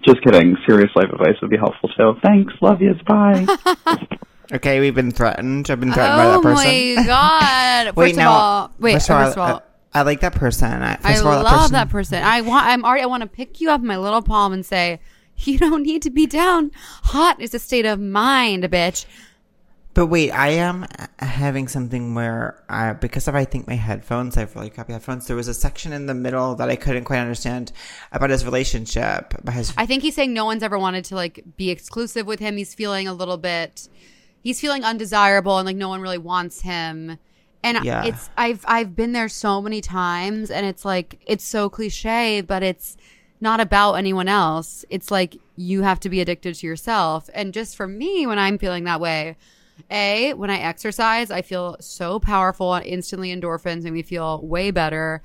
Just kidding. Serious life advice would be helpful too. Thanks. Love you. Bye. Okay, we've been threatened. I've been threatened by that person. Oh my god. First Wait, of now, all, wait, first first of all, of all, uh, I like that person. I, first I of all, love person, that person. I want. I'm already. I want to pick you up in my little palm and say, "You don't need to be down. Hot is a state of mind, bitch." But wait, I am having something where, I, because of I think my headphones, I have really crappy headphones. There was a section in the middle that I couldn't quite understand about his relationship. About his, I think he's saying no one's ever wanted to like be exclusive with him. He's feeling a little bit. He's feeling undesirable and like no one really wants him. And Yeah. it's I've I've been there so many times and it's like it's so cliche, but it's not about anyone else. It's like you have to be addicted to yourself. And just for me when I'm feeling that way, A, when I exercise, I feel so powerful and instantly endorphins make me feel way better.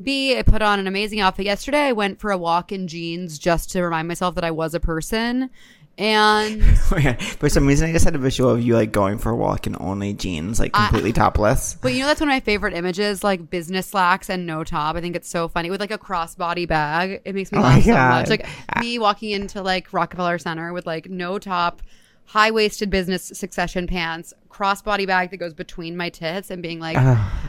B, I put on an amazing outfit. Yesterday I went for a walk in jeans just to remind myself that I was a person. And for some reason, I just had a visual of you like going for a walk in only jeans, like completely topless. But you know that's one of my favorite images, like business slacks and no top. I think it's so funny with like a crossbody bag. It makes me Oh laugh so much. Like me walking into like Rockefeller Center with like no top, high waisted business succession pants, crossbody bag that goes between my tits, and being like,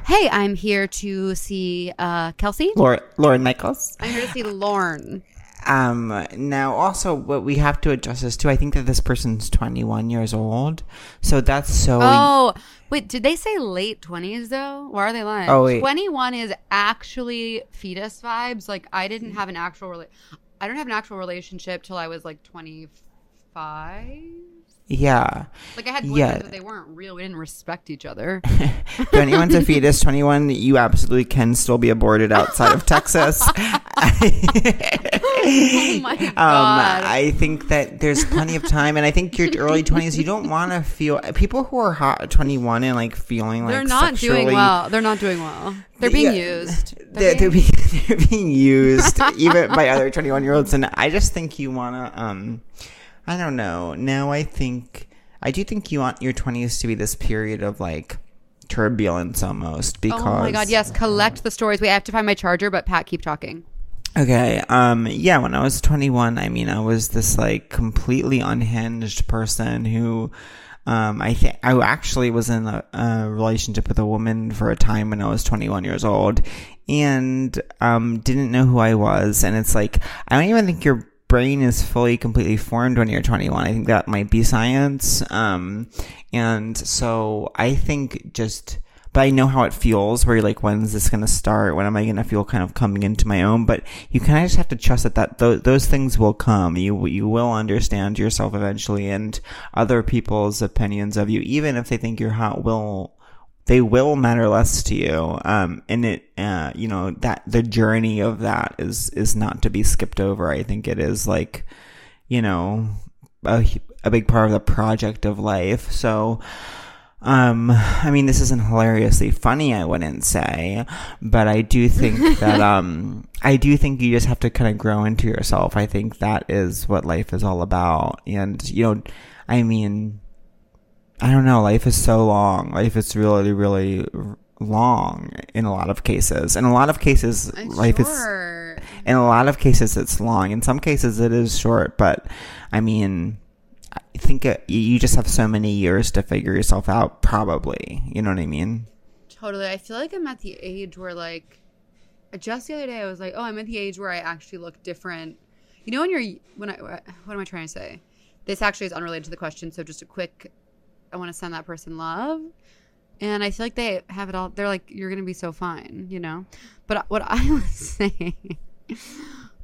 "Hey, I'm here to see uh, Kelsey. Lorne, Lorne Michaels. I'm here to see Lorne." Um, now also what we have to adjust this to, I think that this person's 21 years old. So that's so, Oh, wait, did they say late 20s though? Why are they lying? Oh, wait. 21 is actually fetus vibes. Like, I didn't have an actual, rela- I don't have an actual relationship till I was like 25. Yeah. Like, I had boyfriends, Yeah. but they weren't real. We didn't respect each other. 21's a fetus. 21, you absolutely can still be aborted outside of Texas. oh my God. Um, I think that there's plenty of time, and I think your early 20s, you don't want to feel people who are hot at 21 and like feeling like They're not doing well. They're not doing well. They're being Yeah. used. They're, they're, being- being, they're being used even by other 21 year olds, and I just think you want to. Um, I don't know. Now I think I do think you want your 20s to be this period of like turbulence almost because Oh my God, yes. Collect the stories. Wait, I have to find my charger, but Pat, keep talking. Okay. Um. Yeah. When I was 21, I mean, I was this like completely unhinged person who, um, I think I actually was in a, a relationship with a woman for a time when I was 21 years old, and um, didn't know who I was. And it's like I don't even think you're brain is fully completely formed when you're 21. I think that might be science. Um, and so I think just, but I know how it feels where you're like, when's this going to start? When am I going to feel kind of coming into my own? But you kind of just have to trust that, that th- those things will come. You, you will understand yourself eventually and other people's opinions of you, even if they think you're hot, will, they will matter less to you. Um, and it, uh, you know, that the journey of that is, is not to be skipped over. I think it is like, you know, a, a big part of the project of life. So, um, I mean, this isn't hilariously funny, I wouldn't say, but I do think that, um, I do think you just have to kind of grow into yourself. I think that is what life is all about. And, you know, I mean, I don't know. Life is so long. Life is really, really long in a lot of cases. In a lot of cases, life is. Sure. In a lot of cases, it's long. In some cases, it is short. But I mean, I think uh, it, you just have so many years to figure yourself out. Probably, you know what I mean. Totally. I feel like I'm at the age where like just the other day I was like, "Oh, I'm at the age where I actually look different." You know when you're when I what am I trying to say? This actually is unrelated to the question, so just a quick I want to send that person love. And I feel like they have it all. They're like, "You're going to be so fine," you know? But what I was saying,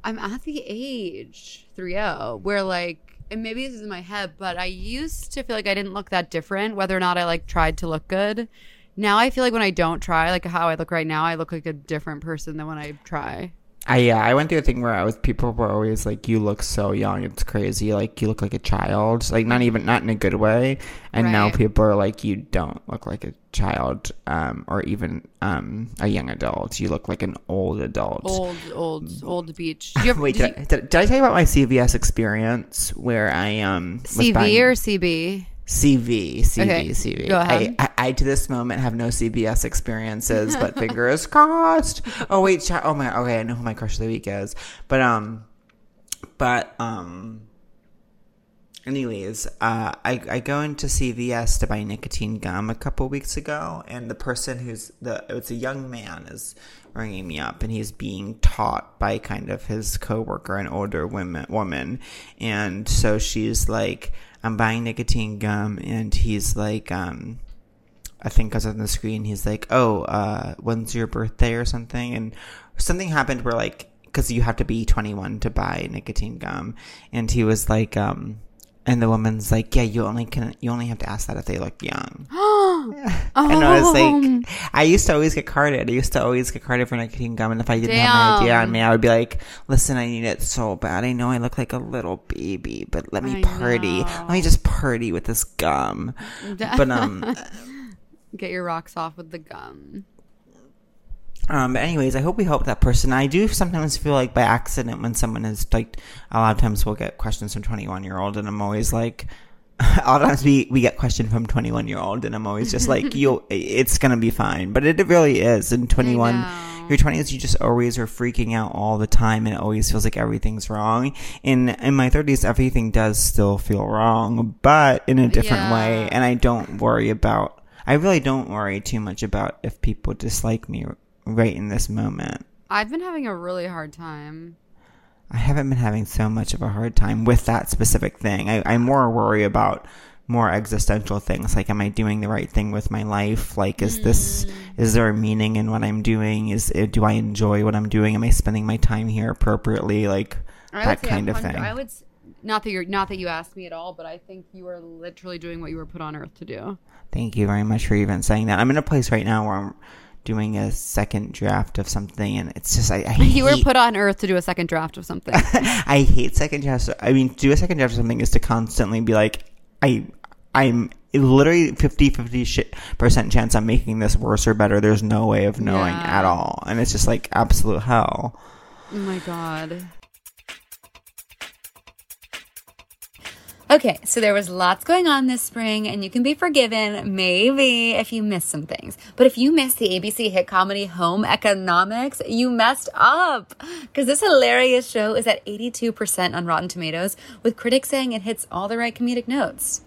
I'm at the age 3 where like and maybe this is in my head, but I used to feel like I didn't look that different, whether or not I like tried to look good. Now I feel like when I don't try, like how I look right now, I look like a different person than when I try. I yeah, I went through a thing where I was people were always like, "You look so young, it's crazy. Like you look like a child. Like not even not in a good way." And now people are like, "You don't look like a child, um, or even um a young adult. You look like an old adult." Old, old, old beach. Did you ever, Wait, did did, I- did, did I tell you about my CVS experience where I um CV buying- or CB? CV, CV, Okay, CV. go ahead. I, I, I to this moment have no CBS experiences, but fingers crossed. Oh wait, ch- oh my, okay, I know who my crush of the week is, but um, but um, anyways, uh, I I go into CVS to buy nicotine gum a couple weeks ago, and the person who's the it's a young man is ringing me up, and he's being taught by kind of his coworker, an older woman woman, and so she's like, I'm buying nicotine gum, and he's like, um. I think because on the screen he's like, "Oh, uh, when's your birthday or something?" And something happened where like, because you have to be 21 to buy nicotine gum, and he was like, um, and the woman's like, "Yeah, you only can, you only have to ask that if they look young." And I was like, I used to always get carded. I used to always get carded for nicotine gum, and if I didn't have an idea on me, I would be like, "Listen, I need it so bad. I know I look like a little baby, but let me I party. Let me just party with this gum." But um. Get your rocks off with the gum. Um, but anyways, I hope we help that person. I do sometimes feel like by accident when someone is like, a lot of times we'll get questions from 21 year old and I'm always like, a lot of times we, we get question from 21 year old and I'm always just like, you, it's gonna be fine. But it, really is. In 21, your 20s, you just always are freaking out all the time and it always feels like everything's wrong. In, in my 30s, everything does still feel wrong, but in a different way. And I don't worry about, I really don't worry too much about if people dislike me right in this moment. I've been having a really hard time. I haven't been having so much of a hard time with that specific thing. I, I more worry about more existential things like am I doing the right thing with my life? Like is this mm. is there a meaning in what I'm doing? Is eh, do I enjoy what I'm doing? Am I spending my time here appropriately? Like that kind of thing. I would not that you're not that you asked me at all, but I think you are literally doing what you were put on earth to do. Thank you very much for even saying that. I'm in a place right now where I'm doing a second draft of something and it's just I, I You were put on earth to do a second draft of something. I hate second drafts. I mean, to do a second draft of something is to constantly be like, I, I'm literally 50 50 shit percent chance I'm making this worse or better. There's no way of knowing Yeah. at all. And it's just like absolute hell. oh my god. Okay, so there was lots going on this spring, and you can be forgiven, maybe, if you missed some things. But if you missed the ABC hit comedy Home Economics, you messed up. Because this hilarious show is at 82% on Rotten Tomatoes, with critics saying it hits all the right comedic notes.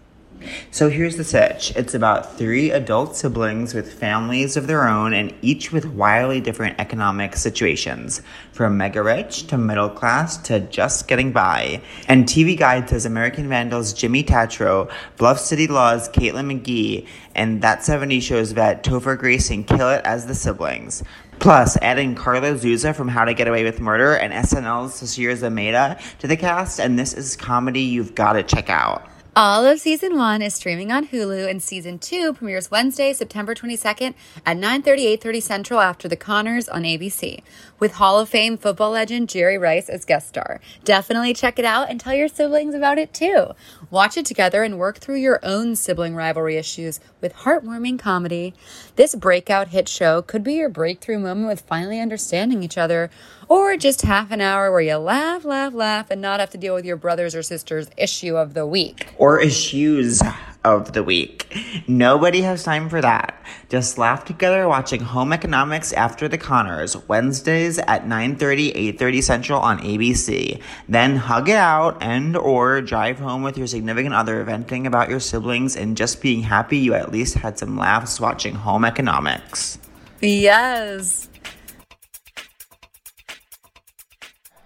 So here's the sitch. It's about three adult siblings with families of their own and each with wildly different economic situations, from mega rich to middle class to just getting by. And TV Guide says American Vandals Jimmy Tatro, Bluff City Law's Caitlin McGee, and That 70 Show's vet Topher Grace kill it as the siblings. Plus, adding Karla Souza from How to Get Away with Murder and SNL's Sasheer Zamata to the cast, and this is comedy you've got to check out. All of season one is streaming on Hulu, and season two premieres Wednesday, September 22nd at 9:30, 8:30 Central after The Conners on ABC, with Hall of Fame football legend Jerry Rice as guest star. Definitely check it out and tell your siblings about it too. Watch it together and work through your own sibling rivalry issues with heartwarming comedy. This breakout hit show could be your breakthrough moment with finally understanding each other, or just half an hour where you laugh, laugh, laugh, and not have to deal with your brothers or sisters' issue of the week. or issues of the week. Nobody has time for that. Just laugh together watching Home Economics After the Conners, Wednesdays at 9:30, 8:30 Central on ABC. Then hug it out and or drive home with your significant other venting about your siblings and just being happy you at least had some laughs watching Home Economics. Yes.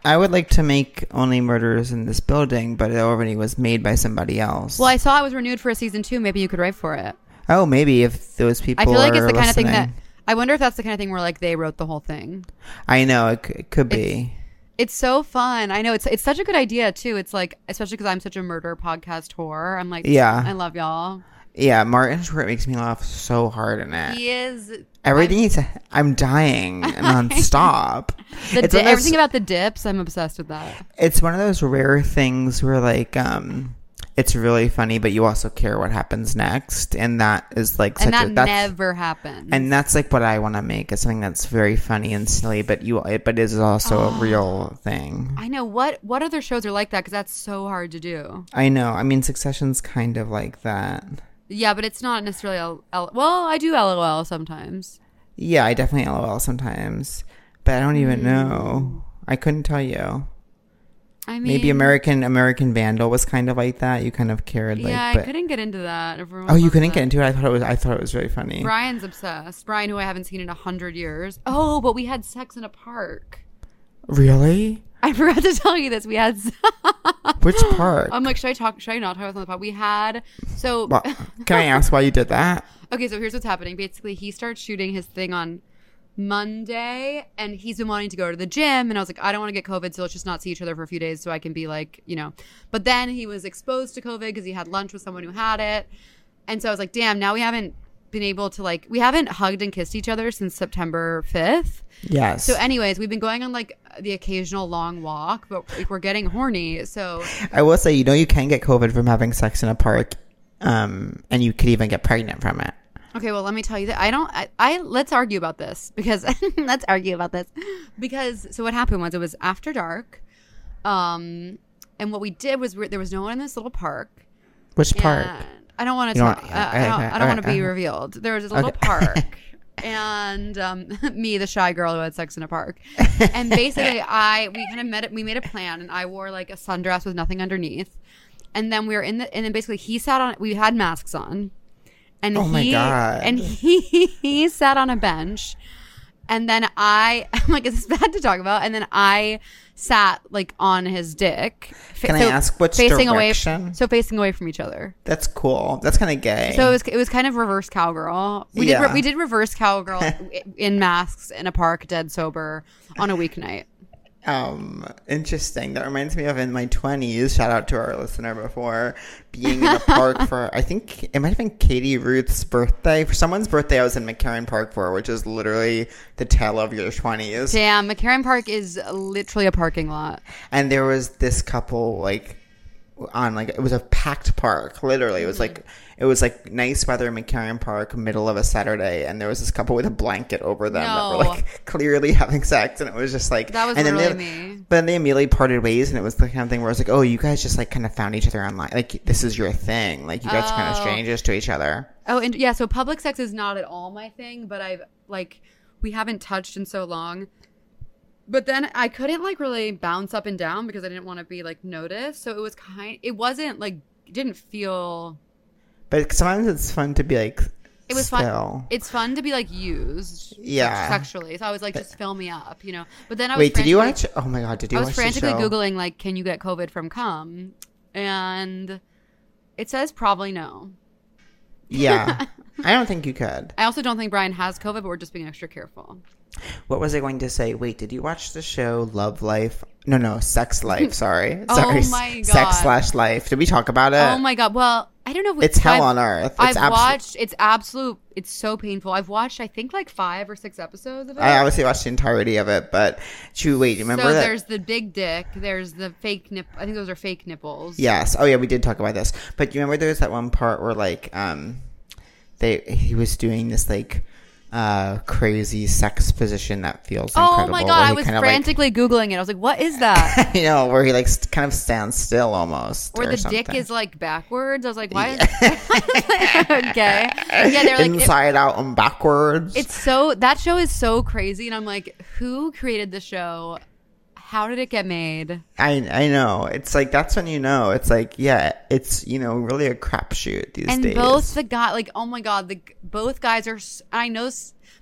I would like to make Only Murders in This Building, but it already was made by somebody else. Well, I saw it was renewed for a season two. Maybe you could write for it. oh, maybe if those people I feel like it's the kind of thing that. I wonder if that's the kind of thing where like they wrote the whole thing. I know it, c- it could be. It's so fun. I know it's it's such a good idea too. It's like especially because I'm such a murder podcast whore. I'm like, Yeah. I love y'all. Yeah, Martin Short makes me laugh so hard in it. He is Everything is, I'm dying nonstop. the it's, di- everything about the dips. I'm obsessed with that. it's one of those rare things where like um, it's really funny, but you also care what happens next, and that is like such And that a never happens. and that's like what I want to make is something that's very funny and silly, but you it, but is also Oh. a real thing. I know what what other shows are like that because that's so hard to do. I know. I mean, Succession's kind of like that. Yeah, but it's not necessarily L- L- well. I do LOL sometimes. Yeah, I definitely LOL sometimes, but I don't even Hmm. know. I couldn't tell you. I mean, Maybe American American Vandal was kind of like that. You kind of cared, like, Yeah, but I couldn't get into that. Everyone oh, you couldn't that. get into it. I thought it was. I thought it was very funny. Brian's obsessed. Brian, who I haven't seen in a hundred years. Oh, but we had sex in a park. Really? I forgot to tell you this. We had. Which part? I'm like, should I talk? Should I not talk about the pod? We had. So Well, can I ask why you did that? okay, so here's what's happening. Basically, he starts shooting his thing on Monday, and he's been wanting to go to the gym. And I was like, I don't want to get COVID, so let's just not see each other for a few days, so I can be like, you know. But then he was exposed to COVID because he had lunch with someone who had it, and so I was like, damn, now we haven't been able to like, we haven't hugged and kissed each other since September 5th. Yes. So, anyways, we've been going on like the occasional long walk, but like, we're getting horny. So, I will say, you know, you can get COVID from having sex in a park, um, and you could even get pregnant from it. okay, well, let me tell you that I don't. I, I let's argue about this because let's argue about this because so what happened was it was after dark, um, and what we did was we there was no one in this little park. Which park? I don't want to. You Tell, don't- uh, I don't, I don't want to be uh, uh, revealed. There was a little Okay. park, and um, me, the shy girl who had sex in a park, and basically, I we kind of met. We made a plan, and I wore like a sundress with nothing underneath, and then we were in the, and then basically he sat on. We had masks on, and Oh my he God. and he he sat on a bench. And then I, I'm like, is this bad to talk about? And then I sat like on his dick. Can I ask which facing away? direction? So facing away from each other. That's cool. That's kind of gay. So it was it was kind of reverse cowgirl. We did Yeah. re- we did reverse cowgirl in masks in a park, dead sober, on a weeknight. Um, interesting. That reminds me of in my twenties. Shout out to our listener before being in a park for. I think it might have been Katie Ruth's birthday. For someone's birthday, I was in McCarren Park for, which is literally the tale of your twenties. Damn, McCarren Park is literally a parking lot. And there was this couple like on like it was a packed park. Literally, it was like mm-hmm. it was like nice weather in McCarren Park, middle of a Saturday, and there was this couple with a blanket over them that were like clearly having sex, and it was just like That was and then literally they, me. But then they immediately parted ways, and it was the kind of thing where it's like, oh, you guys just like kind of found each other online, like this is your thing, like you guys are kind of Oh. strangers to each other. Oh, and yeah, so public sex is not at all my thing, but I've like we haven't touched in so long. But then I couldn't like really bounce up and down because I didn't want to be like noticed. So it was kind it wasn't like it didn't feel But sometimes it's fun to be like. It was still. fun. It's fun to be like used, Yeah. sexually. So I was like, just fill me up, you know. But then I was Wait, did you watch? Oh my god, did you watch? I was frantically googling like, can you get COVID from cum? And it says probably no. Yeah, I don't think you could. I also don't think Brian has COVID, but we're just being extra careful. What was I going to say? Wait, did you watch the show Love Life? No, no, Sex Life. Sorry, Oh sorry. my God. Sex slash Life. Did we talk about it? oh my god! Well, I don't know. If It's hell I've- on earth. It's I've absolute- watched. It's absolute. It's so painful. I've watched. I think like five or six episodes of it. I obviously watched the entirety of it, but you wait. You remember so that? there's the big dick. There's the fake nip. I think those are fake nipples. Yes. Oh yeah, we did talk about this. But you remember there was that one part where like um they he was doing this like uh crazy sex position that feels Oh incredible. my god! I was of, like- frantically googling it. I was like, "What is that?" you know, where he like st- kind of stands still almost. Where or the something. dick is like backwards. I was like, "Why?" okay. Yeah, they're like, it- inside out and backwards. it's so that show is so crazy, and I'm like, who created the show? How did it get made? I I know. It's like that's when you know. It's like yeah, it's you know really a crapshoot these and days. both the guy like oh my god the both guys are I know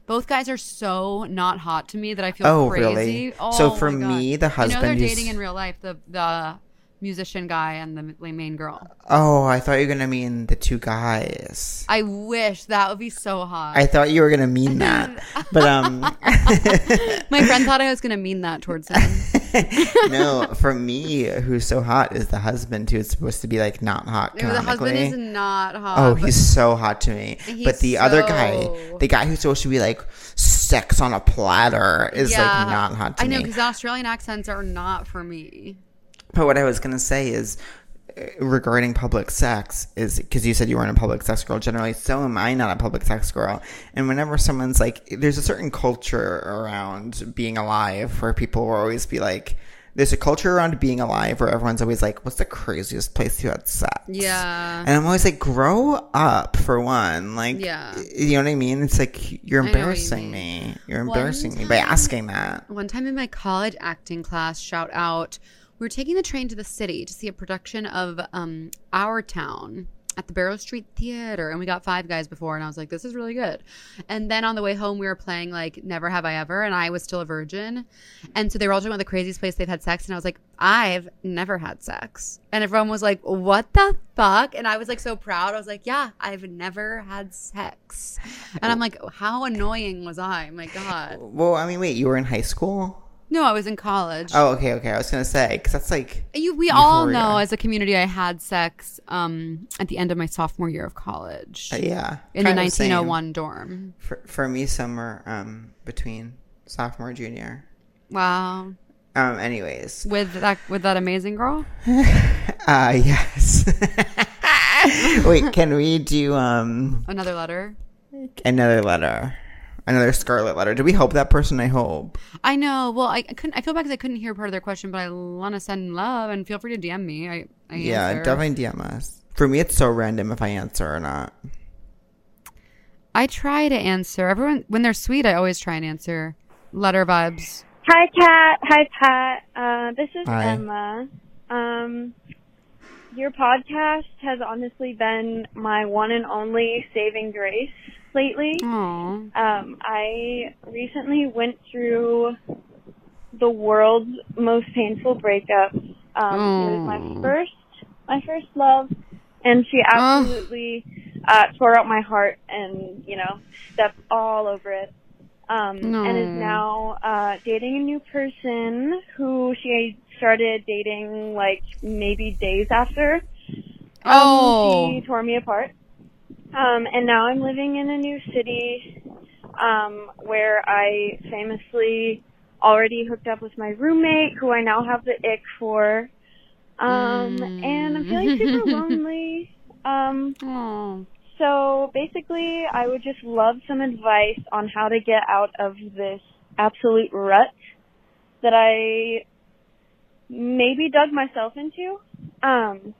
both guys are so not hot to me that i feel Oh, crazy really? oh So for me, the husband. I know they're dating in real life the the musician guy and the main girl oh, I thought you were gonna mean the two guys. i wish that would be so hot I thought you were gonna mean that, but um, my friend thought i was gonna mean that towards him no. For me, who's so hot is the husband who is supposed to be like not hot. the husband is not oh, hot Oh, he's so hot to me. But the other guy, the guy who's supposed to be like sex on a platter, is yeah, like not hot to me. i know because australian accents are not for me But what I was gonna say is regarding public sex is because you said you weren't a public sex girl generally. So am I not a public sex girl. And whenever someone's like, there's a certain culture around being alive where people will always be like. There's a culture around being alive where everyone's always like, "What's the craziest place you had sex?" Yeah. and I'm always like, "Grow up for one." Like, Yeah. you know what I mean? It's like you're what you embarrassing me. You're embarrassing me by asking that. One time in my college acting class, shout out, we were taking the train to the city to see a production of um, Our Town at the Barrow Street Theater. And we got five guys before, and I was like, this is really good. And then on the way home, we were playing like Never Have I Ever, and I was still a virgin. And so they were all talking about the craziest place they've had sex. And I was like, I've never had sex. And everyone was like, what the fuck? And I was like so proud. I was like, yeah, I've never had sex. And I'm like, how annoying was I? My God. Well, I mean, wait, you were in high school? No, I was in college. Oh, okay, okay. I was gonna say because that's like You, we all know as a community, I had sex um, at the end of my sophomore year of college uh, yeah in the kind of 1901 dorm. For, for me, somewhere um between sophomore junior. Wow, Um. Anyways, with that with that amazing girl. uh, yes. wait, can we do um Another letter. another letter? Another scarlet letter. Do we help that person? I hope. I know. Well, I, I couldn't. I feel bad because I couldn't hear part of their question, but I want to send love and feel free to DM me. I, I Yeah, answer. definitely DM us. For me, it's so random if I answer or not. I try to answer everyone when they're sweet. I always try and answer. Letter vibes. Hi, Kat. Hi, Pat. Uh, this is Hi. Emma. Um, your podcast has honestly been my one and only saving grace lately. Aww. Um, I recently went through the world's most painful breakup. Um, it was my first, my first love, and she absolutely uh, tore out my heart and you know stepped all over it. Um, and is now uh, dating a new person who she started dating like maybe days after. Um, Oh. she tore me apart. Um, and now I'm living in a new city, um, where I famously already hooked up with my roommate, who I now have the ick for. Um, Mm. and I'm feeling super lonely. Um, so basically, I would just love some advice on how to get out of this absolute rut that I maybe dug myself into. Um,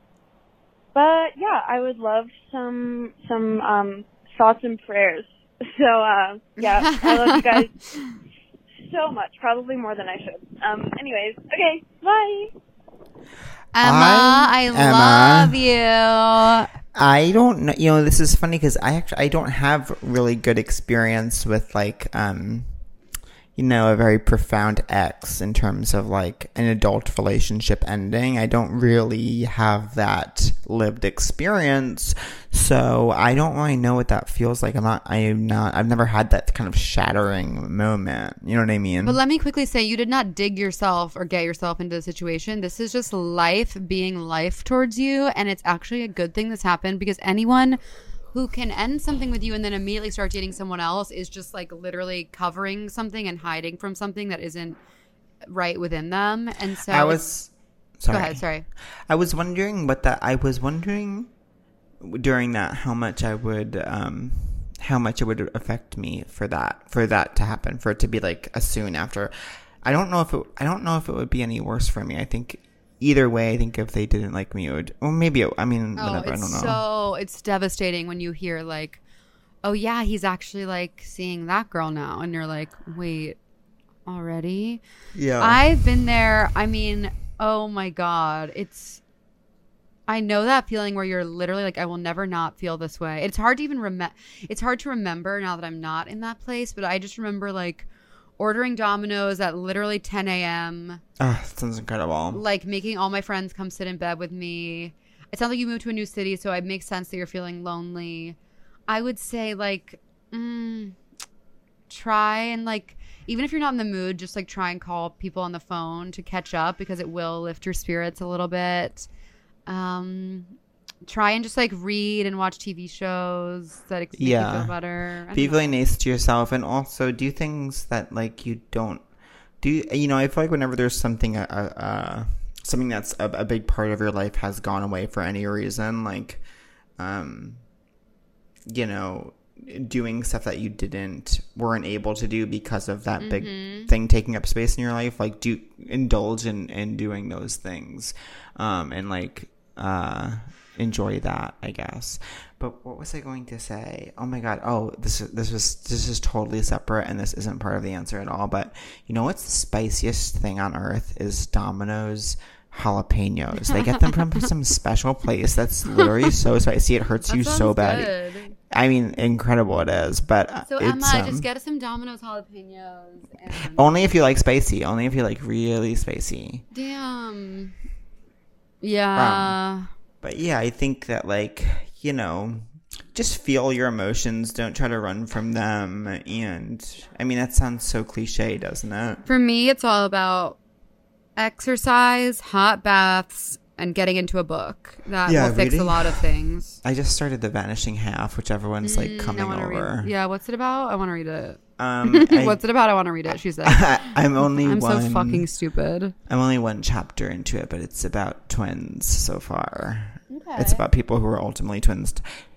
but yeah, I would love some some um, thoughts and prayers. So uh, yeah, I love you guys so much, probably more than I should. Um, anyways, okay, bye. Emma, I I'm Emma. love you. I don't know. You know, this is funny because I actually I don't have really good experience with like um, you know, a very profound ex in terms of like an adult relationship ending. I don't really have that lived experience, so I don't really know what that feels like. I'm not. I am not. I've never had that kind of shattering moment. You know what I mean? But let me quickly say, you did not dig yourself or get yourself into the situation. This is just life being life towards you, and it's actually a good thing that's happened because anyone who can end something with you and then immediately start dating someone else is just like literally covering something and hiding from something that isn't right within them. And so I was. Sorry. Go ahead. Sorry. I was wondering what that. I was wondering during that how much I would, um, how much it would affect me for that, for that to happen, for it to be like a soon after. I don't know if it. I don't know if it would be any worse for me. I think either way. I think if they didn't like me, it would. Well, maybe. It, I mean, Oh, whatever. I don't know. so it's devastating when you hear like, oh yeah, he's actually like seeing that girl now, and you're like, wait, already? yeah. I've been there. I mean, oh my god, it's. I know that feeling where you're literally like, I will never not feel this way. It's hard to even remember. It's hard to remember now that I'm not in that place, but I just remember like ordering Domino's at literally 10 a.m. Ah, sounds incredible. like making all my friends come sit in bed with me. It sounds like you moved to a new city, so it makes sense that you're feeling lonely. I would say like mm, try and like even if you're not in the mood, just like try and call people on the phone to catch up because it will lift your spirits a little bit. Um, try and just like read and watch TV shows that make Yeah. you feel better. Be know. really nice to yourself and also do things that like you don't do you know i feel like whenever there's something uh, uh something that's a, a big part of your life has gone away for any reason like um you know doing stuff that you didn't weren't able to do because of that big thing taking up space in your life like do indulge in in doing those things um and like uh enjoy that i guess but what was i going to say oh my god oh this is this was this is totally separate and this isn't part of the answer at all but you know what's the spiciest thing on earth is domino's jalapenos they get them from some special place that's literally so spicy it hurts That you so bad good. I mean, incredible it is, but So Emma, um, just get us some Domino's jalapenos. And only if you like spicy. Only if you like really spicy. Damn. Yeah. But yeah, I think that like you know, just feel your emotions. Don't try to run from them. And I mean, that sounds so cliche, doesn't it? For me, it's all about exercise, hot baths, and getting into a book. That Yeah, will fix a lot of things. I just started the Vanishing Half, which everyone's like Mm, coming wanna over. Read. Yeah, what's it about? I want to read it. Um, I, what's it about? I want to read it. She said. I'm only I'm one. so fucking stupid. I'm only one chapter into it, but it's about twins so far. It's about people who are ultimately twins.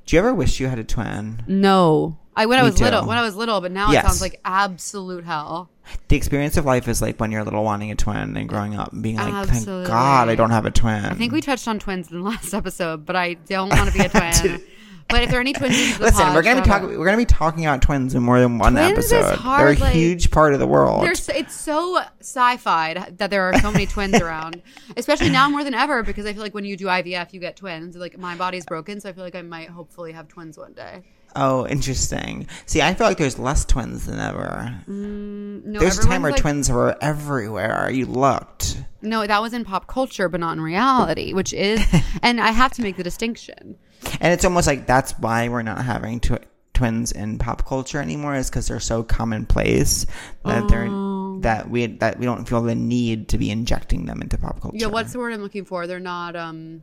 Do you ever wish you had a twin? No. I when I Me was little, when I was little, but now Yes. it sounds like absolute hell. The experience of life is like when you're little wanting a twin and growing up and being like, thank God I don't have a twin. I think we touched on twins in the last episode, but I don't want to be a twin. But if there are any twins, the Listen, pod, we're gonna be talking. We're gonna be talking about twins in more than one Twins is episode. hard, They're a like- huge part of the world. There's, it's so sci-fi that there are so many twins around, especially now more than ever because I feel like when you do IVF, you get twins. Like my body's broken, so I feel like I might hopefully have twins one day. Oh, interesting. See, I feel like there's less twins than ever. No, there's a time where like- twins were everywhere. You looked. No, that was in pop culture, but not in reality, which is, and I have to make the distinction. And it's almost like that's why we're not having tw- twins in pop culture anymore is because they're so commonplace that they're Oh. that we that we don't feel the need to be injecting them into pop culture. Yeah, what's the word I'm looking for? They're not um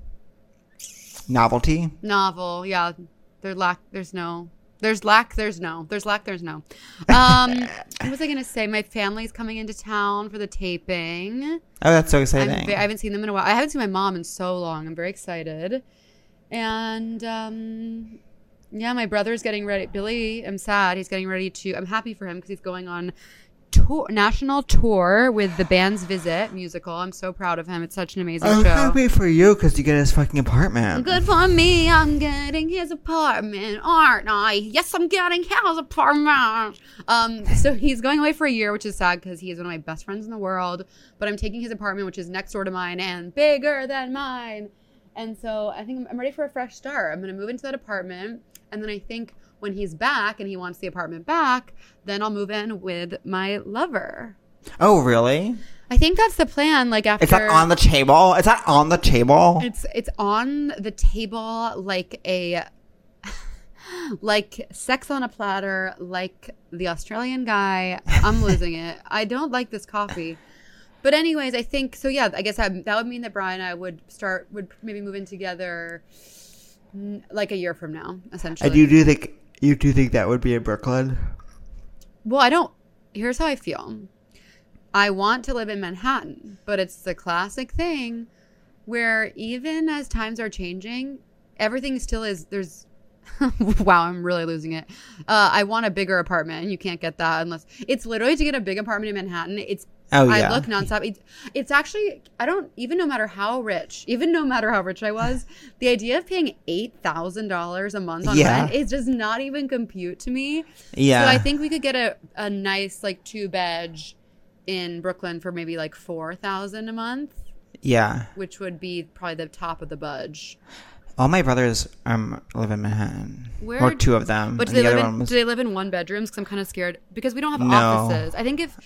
novelty? novel. Yeah, they're lack. There's no. There's lack. There's no. There's lack. There's no. Um, what was I gonna say? My family's coming into town for the taping. Oh, that's so exciting. ve- I haven't seen them in a while. I haven't seen my mom in so long. I'm very excited. And um, yeah, my brother's getting ready. Billy, I'm sad. He's getting ready to. I'm happy for him because he's going on tour, national tour with the band's Visit musical. I'm so proud of him. It's such an amazing I'm show. happy for you because you get his fucking apartment. Good for me. I'm getting his apartment, aren't I? Yes, I'm getting his apartment. Um, so he's going away for a year, which is sad because he is one of my best friends in the world. But I'm taking his apartment, which is next door to mine and bigger than mine. And so I think I'm- I'm ready for a fresh start. I'm going to move into that apartment. And then I think when he's back and he wants the apartment back, then I'll move in with my lover. Oh, really? I think that's the plan. Like after Is that on the table? Is that on the table? It's it's on the table like a like sex on a platter, like the Australian guy. I'm losing it. I don't like this coffee. But anyways, I think so. Yeah, I guess I, that would mean that Brian and I would start would maybe move in together, mm, like a year from now, essentially. And you do think you do think that would be in Brooklyn? Well, I don't. Here's how I feel. I want to live in Manhattan, but it's the classic thing where even as times are changing, everything still is. There's. wow, I'm really losing it. Uh, I want a bigger apartment, and you can't get that unless it's literally to get a big apartment in Manhattan. It's Oh, I yeah. I look nonstop. It's, it's actually I don't even no matter how rich, even no matter how rich I was, the idea of paying eight thousand dollars a month on Yeah. rent it does not even compute to me. Yeah. So I think we could get a, a nice like two bed in Brooklyn for maybe like four thousand a month, Yeah. which would be probably the top of the budge. All my brothers um live in Manhattan. Where- or two of them. But do they the live in one was do they live in one bedrooms? Because I'm kind of scared because we don't have No. offices. I think if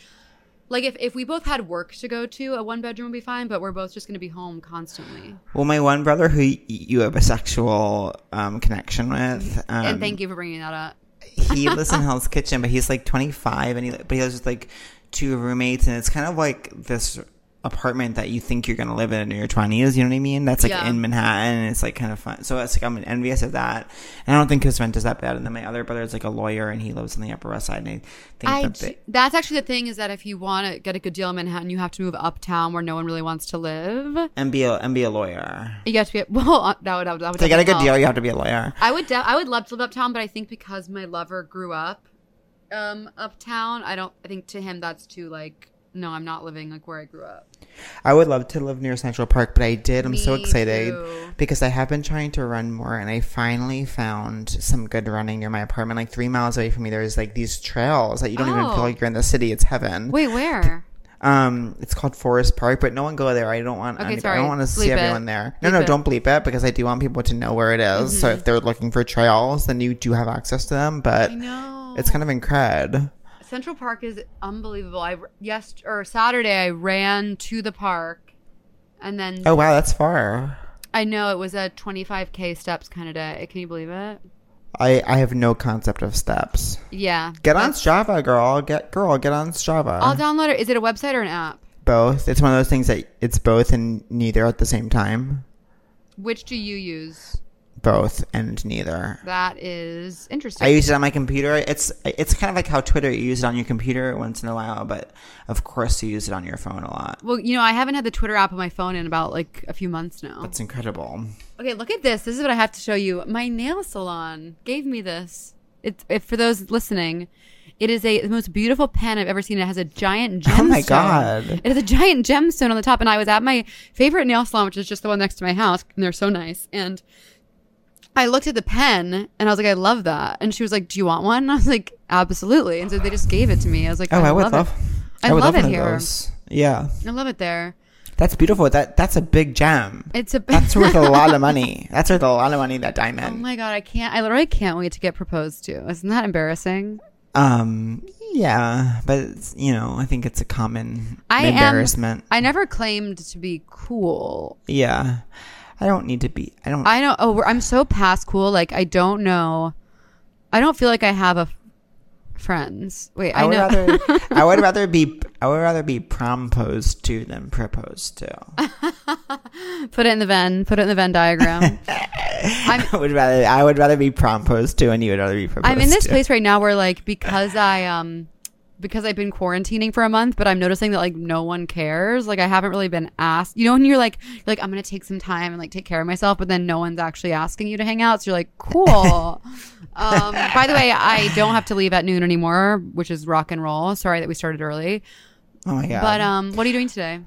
like if, if we both had work to go to, a one bedroom would be fine. But we're both just going to be home constantly. Well, my one brother who you have a sexual um, connection with. Um, and thank you for bringing that up. he lives in Hell's Kitchen, but he's like 25, and he but he has just like two roommates, and it's kind of like this apartment that you think you're gonna live in in your 20s. You know what I mean? That's like Yeah. in Manhattan, and it's like kind of fun. So it's like I'm envious of that, and I don't think his rent is that bad. And then my other brother is like a lawyer, and he lives on the Upper West Side, and I think I that they, that's actually the thing is that if you want to get a good deal in Manhattan, you have to move uptown where no one really wants to live. and be a and be a lawyer. You have to be well. uh, That would, that would, that would To get a good definitely deal, you have to be a lawyer. I would de- I would love to live uptown, but I think because my lover grew up um uptown, I don't I think to him that's too like no, I'm not living like where I grew up. I would love to live near Central Park, but I did. I'm so excited too. because I have been trying to run more, and I finally found some good running near my apartment. Like three miles away from me, there's like these trails that you don't even Oh. feel like you're in the city. It's heaven. Wait, where? Um, it's called Forest Park, but no one go there. I don't want. Okay, anybody-. I don't want to see it. everyone there. No, Bleep no, it. Mm-hmm. don't bleep it because I do want people to know where it is. So if they're looking for trails, then you do have access to them. But I know. it's kind of incred. Central Park is unbelievable. I yes or Saturday I ran to the park, and then Oh wow, that's far. I know it was a 25k steps kind of day. Can you believe it? I I have no concept of steps. Yeah. Get on Strava, girl. Get girl. Get on Strava. I'll download it. Is it a website or an app? both. It's one of those things that it's both and neither at the same time. Which do you use? Both and neither. That is interesting. I use it on my computer. It's it's kind of like how Twitter you use it on your computer once in a while, but of course you use it on your phone a lot. well, you know, I haven't had the Twitter app on my phone in about like a few months now. That's incredible. Okay, look at this. This is what I have to show you. My nail salon gave me this. It's it, for those listening. It is a the most beautiful pen I've ever seen. It has a giant gemstone. Oh my God. It has a giant gemstone on the top. And I was at my favorite nail salon, which is just the one next to my house, and they're so nice. And I looked at the pen and I was like, I love that. And she was like, Do you want one? And I was like, Absolutely. And so they just gave it to me. I was like, Oh, I, would love, love. it. I, would love, it here. Yeah, I love it there. that's beautiful. That that's a big gem. It's a That's worth a lot of money. That's worth a lot of money. That diamond. Oh my god, I can't. I literally can't wait to get proposed to. Isn't that embarrassing? Um. Yeah, but it's, you know, I think it's a common I am- embarrassment. I never claimed to be cool. yeah, I don't need to be. I don't. I don't. Oh, I'm so past cool. Like I don't know. I don't feel like I have a friends. Wait, I, I would know. rather. I would rather be. I would rather be proposed to than proposed to. put it in the Venn. Put it in the Venn diagram. I would rather. I would rather be proposed to, and you would rather be proposed. I'm in this to. place right now where like because I um because I've been quarantining for a month, but I'm noticing that like no one cares. Like I haven't really been asked. You know, when you're like you're like I'm gonna take some time and like take care of myself, but then no one's actually asking you to hang out. So you're like, cool. um, by the way, I don't have to leave at noon anymore, which is rock and roll. Sorry that we started early, Oh my god. but um, what are you doing today?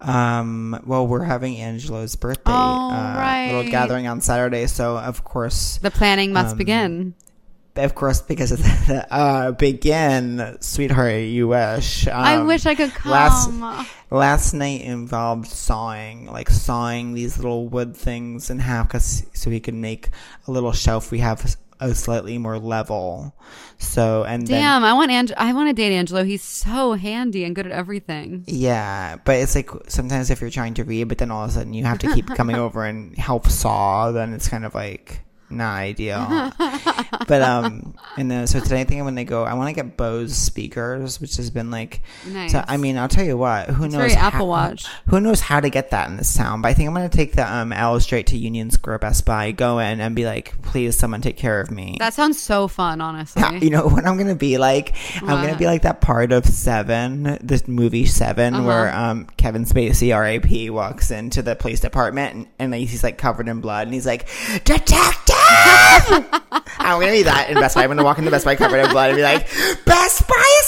Um. Well, we're having Angelo's birthday. Oh, uh, right. Little gathering on Saturday, so of course. The planning must Um, begin. Of course, because of the uh, begin, sweetheart, you wish. Um, I wish I could Last, come. last night involved sawing, like sawing these little wood things in half, 'cause- so we could make a little shelf. We have a slightly more level. So and then Damn, I want Ang- I want to date Angelo. He's so handy and good at everything. Yeah, but it's like sometimes if you're trying to read, but then all of a sudden you have to keep coming over and help saw, then it's kind of like not ideal. but um, and then so today I think I'm gonna go. I want to get Bose speakers, which has been like. Nice. So I mean, I'll tell you what. Who knows? very Apple how- Watch. Who knows how to get that in this town? But I think I'm gonna take the um L straight to Union Square Best Buy, go in and be like, please, someone take care of me. That sounds so fun, honestly. Yeah, you know what I'm gonna be like? I'm gonna be like that part of Seven, this movie 7 Uh-huh. where um Kevin Spacey, R.A.P., walks into the police department and, and he's like covered in blood and he's like, "Detective!" I'm gonna be that in Best Buy. I'm gonna walk into Best Buy covered in blood and be like, "Best Buy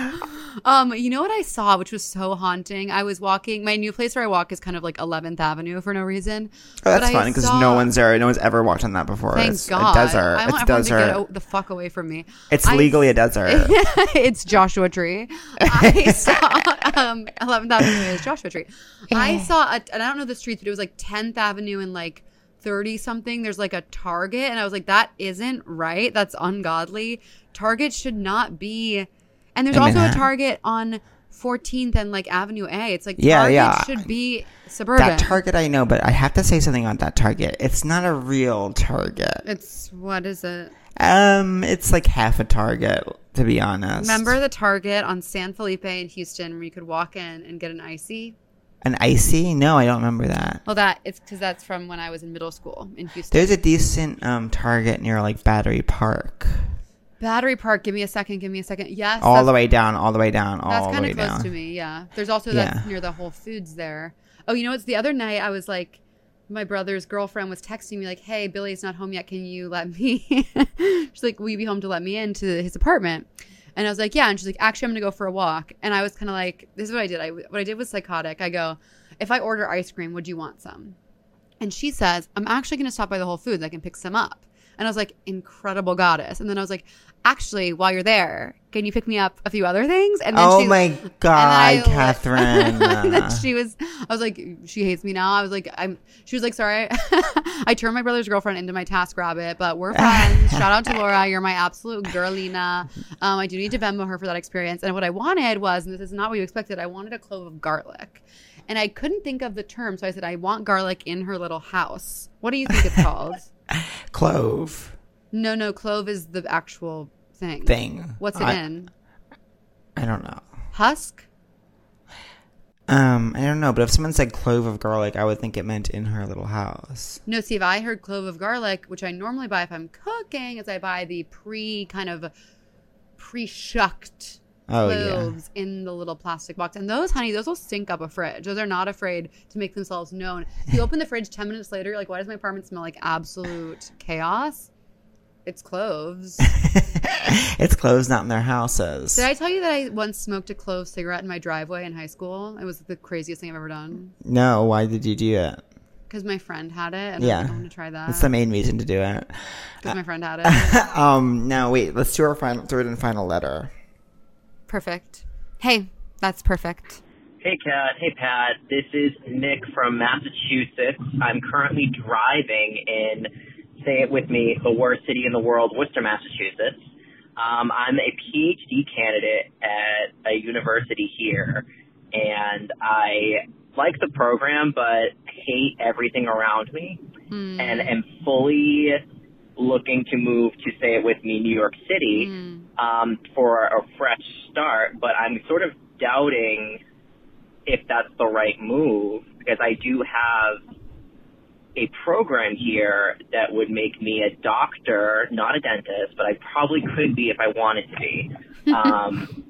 associate." Um, you know what I saw, which was so haunting? I was walking. My new place where I walk is kind of like 11th Avenue for no reason. Oh, that's funny because saw- no one's there. No one's ever walked on that before. Thank it's God. a desert. I it's want everyone to desert. get the fuck away from me. it's I- legally a desert. it's Joshua Tree. I saw um, 11th Avenue is Joshua Tree. I saw, a, and I don't know the streets, but it was like 10th Avenue and like 30 something. There's like a Target, and I was like, that isn't right. That's ungodly. Target should not be. And there's In also a Target on 14th and like Avenue A. It's like Yeah, Target yeah. should be suburban. That Target I know, but I have to say something on that Target. It's not a real Target. it's what is it? Um, it's like half a Target, to be honest. Remember the Target on San Felipe in Houston where you could walk in and get an icy? an icy? No, I don't remember that. Well, that it's because that's from when I was in middle school in Houston. There's a decent um Target near like Battery Park, Battery Park. Give me a second. Give me a second. Yes, all the way down, all the way down, all the way down. That's kind of close down. to me. Yeah. There's also that's Yeah. near the Whole Foods there. Oh, you know what's the other night? I was like, my brother's girlfriend was texting me like, "Hey, Billy's not home yet. Can you let me?" she's like, "Will you be home to let me into his apartment?" And I was like, "Yeah." And she's like, "Actually, I'm gonna go for a walk." And I was kind of like, "This is what I did. I what I did was psychotic. I go, if I order ice cream, would you want some?" And she says, I'm actually going to stop by the Whole Foods. I can pick some up. And I was like, incredible goddess. And then I was like, actually, while you're there, can you pick me up a few other things? And then Oh she- my God, I- Catherine. and then she was, I was like, she hates me now. I was like, I'm, she was like, sorry. I turned my brother's girlfriend into my task rabbit, but we're friends. Shout out to Laura. You're my absolute girlina. Um, I do need to Venmo her for that experience. And what I wanted was, and this is not what you expected, I wanted a clove of garlic. And I couldn't think of the term. So I said, I want garlic in her little house. What do you think it's called? Clove no, no, clove is the actual thing. thing. What's it I, in? I don't know. Husk? Um, I don't know, but if someone said clove of garlic, I would think it meant in her little house. No, see, if I heard clove of garlic, which I normally buy if I'm cooking, is I buy the pre kind of pre shucked Oh, yeah. cloves in the little plastic box. And those, honey, those will stink up a fridge. Those are not afraid to make themselves known. If you open the fridge 10 minutes later, you're like, why does my apartment smell like absolute chaos? It's cloves. it's cloves not in their houses. Did I tell you that I once smoked a clove cigarette in my driveway in high school? It was the craziest thing I've ever done. no, why did you do it? Because my friend had it. And Yeah. I, like, I want to try that. That's the main reason to do it. Because my friend had it. um, now wait, let's do our final third and final letter. Perfect. Hey, that's perfect. Hey, Cat. Hey, Pat. This is Nick from Massachusetts. I'm currently driving in, say it with me, the worst city in the world, Worcester, Massachusetts. Um, I'm a PhD candidate at a university here, and I like the program, but hate everything around me, Hmm. and am fully looking to move to, say it with me, New York City Hmm. um, for a fresh start, but I'm sort of doubting if that's the right move because I do have a program here that would make me a doctor, not a dentist, but I probably could be if I wanted to be. Um,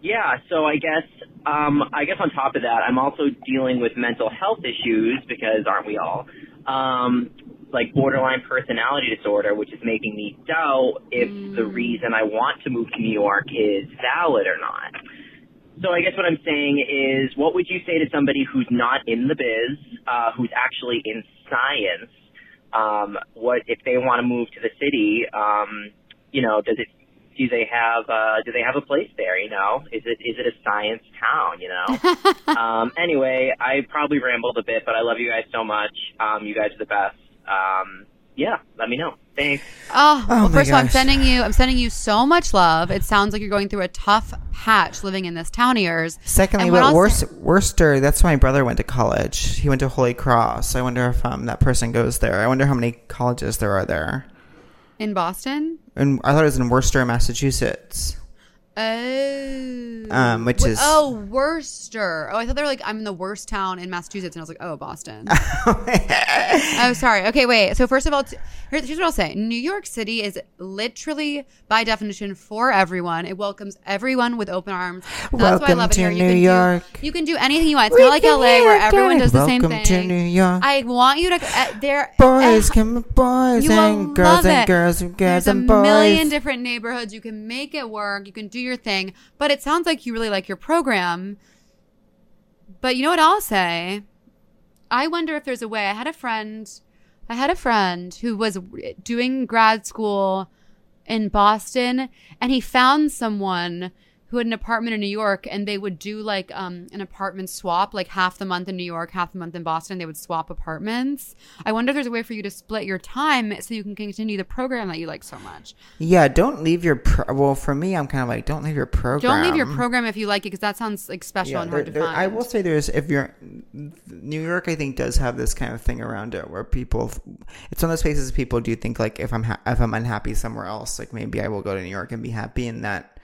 yeah, so I guess um, I guess on top of that, I'm also dealing with mental health issues because aren't we all? Um, like borderline personality disorder, which is making me doubt if the reason I want to move to New York is valid or not. So I guess what I'm saying is, what would you say to somebody who's not in the biz, uh, who's actually in science, um, what if they want to move to the city? Um, you know, does it? Do they have? Uh, do they have a place there? You know, is it is it a science town? You know. um, anyway, I probably rambled a bit, but I love you guys so much. Um, you guys are the best. Um, yeah, let me know. Thanks. Oh, Oh well, my first of all, I'm sending you. I'm sending you so much love. It sounds like you're going through a tough patch living in this town of yours. Secondly, but I'll say- Worcester, that's where my brother went to college. He went to Holy Cross. I wonder if um, that person goes there. I wonder how many colleges there are there. in Boston. And I thought it was in Worcester, Massachusetts. Oh, Um, which Wh- is- oh Worcester. Oh, I thought they were like I'm in the worst town in Massachusetts, and I was like, oh, Boston. oh, sorry. Okay, wait. So first of all, t- here- here's what I'll say: New York City is literally, by definition, for everyone. It welcomes everyone with open arms. That's why I Welcome love it here. You New can York. Do, you can do anything you want. It's not like LA where everyone does the same thing. Welcome to New York. I want you to uh, there. boys uh, come boys you will and girls and girls and girls There's a and boys. million different neighborhoods. You can make it work. You can do your thing. But it sounds like you really like your program. But you know what I'll say? I wonder if there's a way. I had a friend. I had a friend who was doing grad school in Boston, and he found someone who had an apartment in New York, and they would do like um, an apartment swap, like half the month in New York, half the month in Boston. They would swap apartments. I wonder if there's a way for you to split your time so you can continue the program that you like so much. yeah, don't leave your pro- well. For me, I'm kind of like, don't leave your program. Don't leave your program if you like it, because that sounds like special Yeah, and there- hard to there- find. I will say there's if you're New York, I think does have this kind of thing around it where people. It's one of those places people do think like if I'm ha- if I'm unhappy somewhere else, like maybe I will go to New York and be happy. in that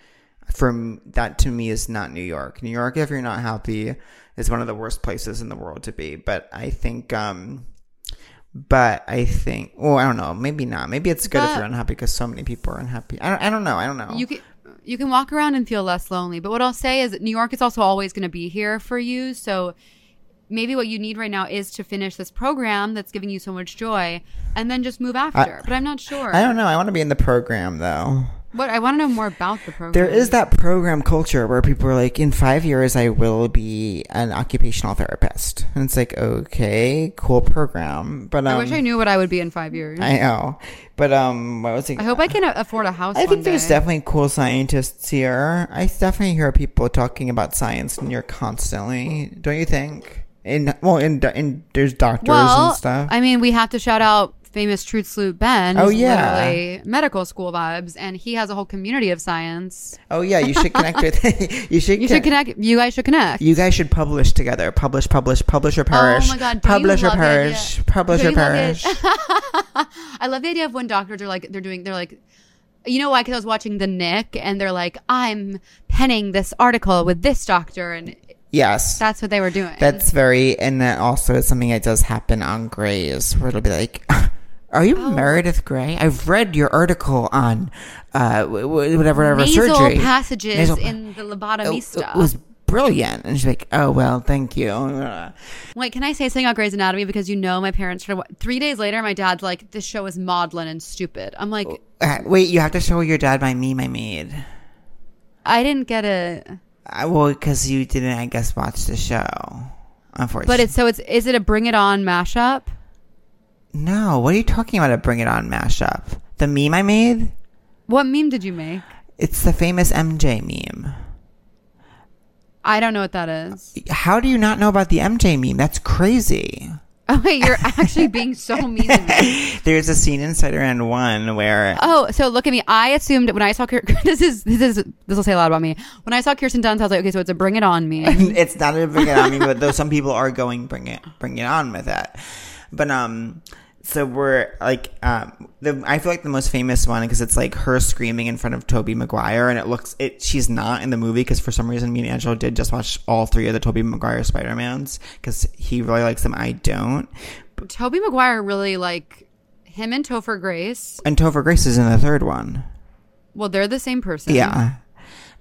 from that to me is not New York. New York, if you're not happy, is one of the worst places in the world to be. But I think. um but I think, well, I don't know. Maybe not. Maybe it's good if you're unhappy because so many people are unhappy. I don't. I don't know. I don't know. You can you can walk around and feel less lonely. But what I'll say is that New York is also always going to be here for you. So maybe what you need right now is to finish this program that's giving you so much joy, and then just move after. but I'm not sure. I don't know. I want to be in the program though. What I want to know more about the program. There is that program culture where people are like, in five years, I will be an occupational therapist. And it's like, okay, cool program. But um, I wish I knew what I would be in five years. I, know. But um, what was it? I hope I can afford a house. I think there's day. definitely cool scientists here. I definitely hear people talking about science and you're constantly. Don't you think? In well, in in there's doctors well, and stuff. I mean, we have to shout out famous Truth Salute Ben. Oh, yeah. medical school vibes, and he has a whole community of science. oh yeah, you should connect with. you should. You should connect. You guys should connect. You guys should publish together. Publish, publish, publish or perish. Oh my God, Publish or love the idea- perish. Publish or don't you love it? perish. I love the idea of when doctors are like they're doing they're like you know why because I was watching the Nick and they're like I'm penning this article with this doctor and Yes. that's what they were doing. That's very, and that also is something that does happen on Grey's, where it'll be like, "Are you Oh. Meredith Grey? I've read your article on uh, whatever, whatever nasal surgery passages Nasal- in the lobotomy It- stuff. It was brilliant." And she's like, "Oh well, thank you." Wait, can I say something about Grey's Anatomy because you know my parents started. Three days later, my dad's like, "This show is maudlin and stupid." I'm like, Uh, Wait, you have to show your dad my meme I made. I didn't get it. Uh, well, because you didn't, I guess, watch the show. Unfortunately, But it's so it's is it a Bring It On mashup? No. What are you talking about? A Bring It On mashup? The meme I made? What meme did you make? It's the famous MJ meme. I don't know what that is. How do you not know about the MJ meme? That's crazy. Oh wait, you're actually being so mean to me. There's a scene in Spider-Man One where Oh, so look at me. I assumed when I saw this is this is this will say a lot about me. When I saw Kirsten Dunst, I was like, okay, so it's a Bring It On me. it's not a bring it on me, but though some people are going bring it bring it on with it. But um, so we're like um, the I feel like the most famous one because it's like her screaming in front of Tobey Maguire, and it looks it she's not in the movie because for some reason me and Angelo did just watch all three of the Tobey Maguire Spider Mans because he really likes them. I don't. Tobey Maguire really like him and Topher Grace. And Topher Grace is in the third one. Well, they're the same person. Yeah.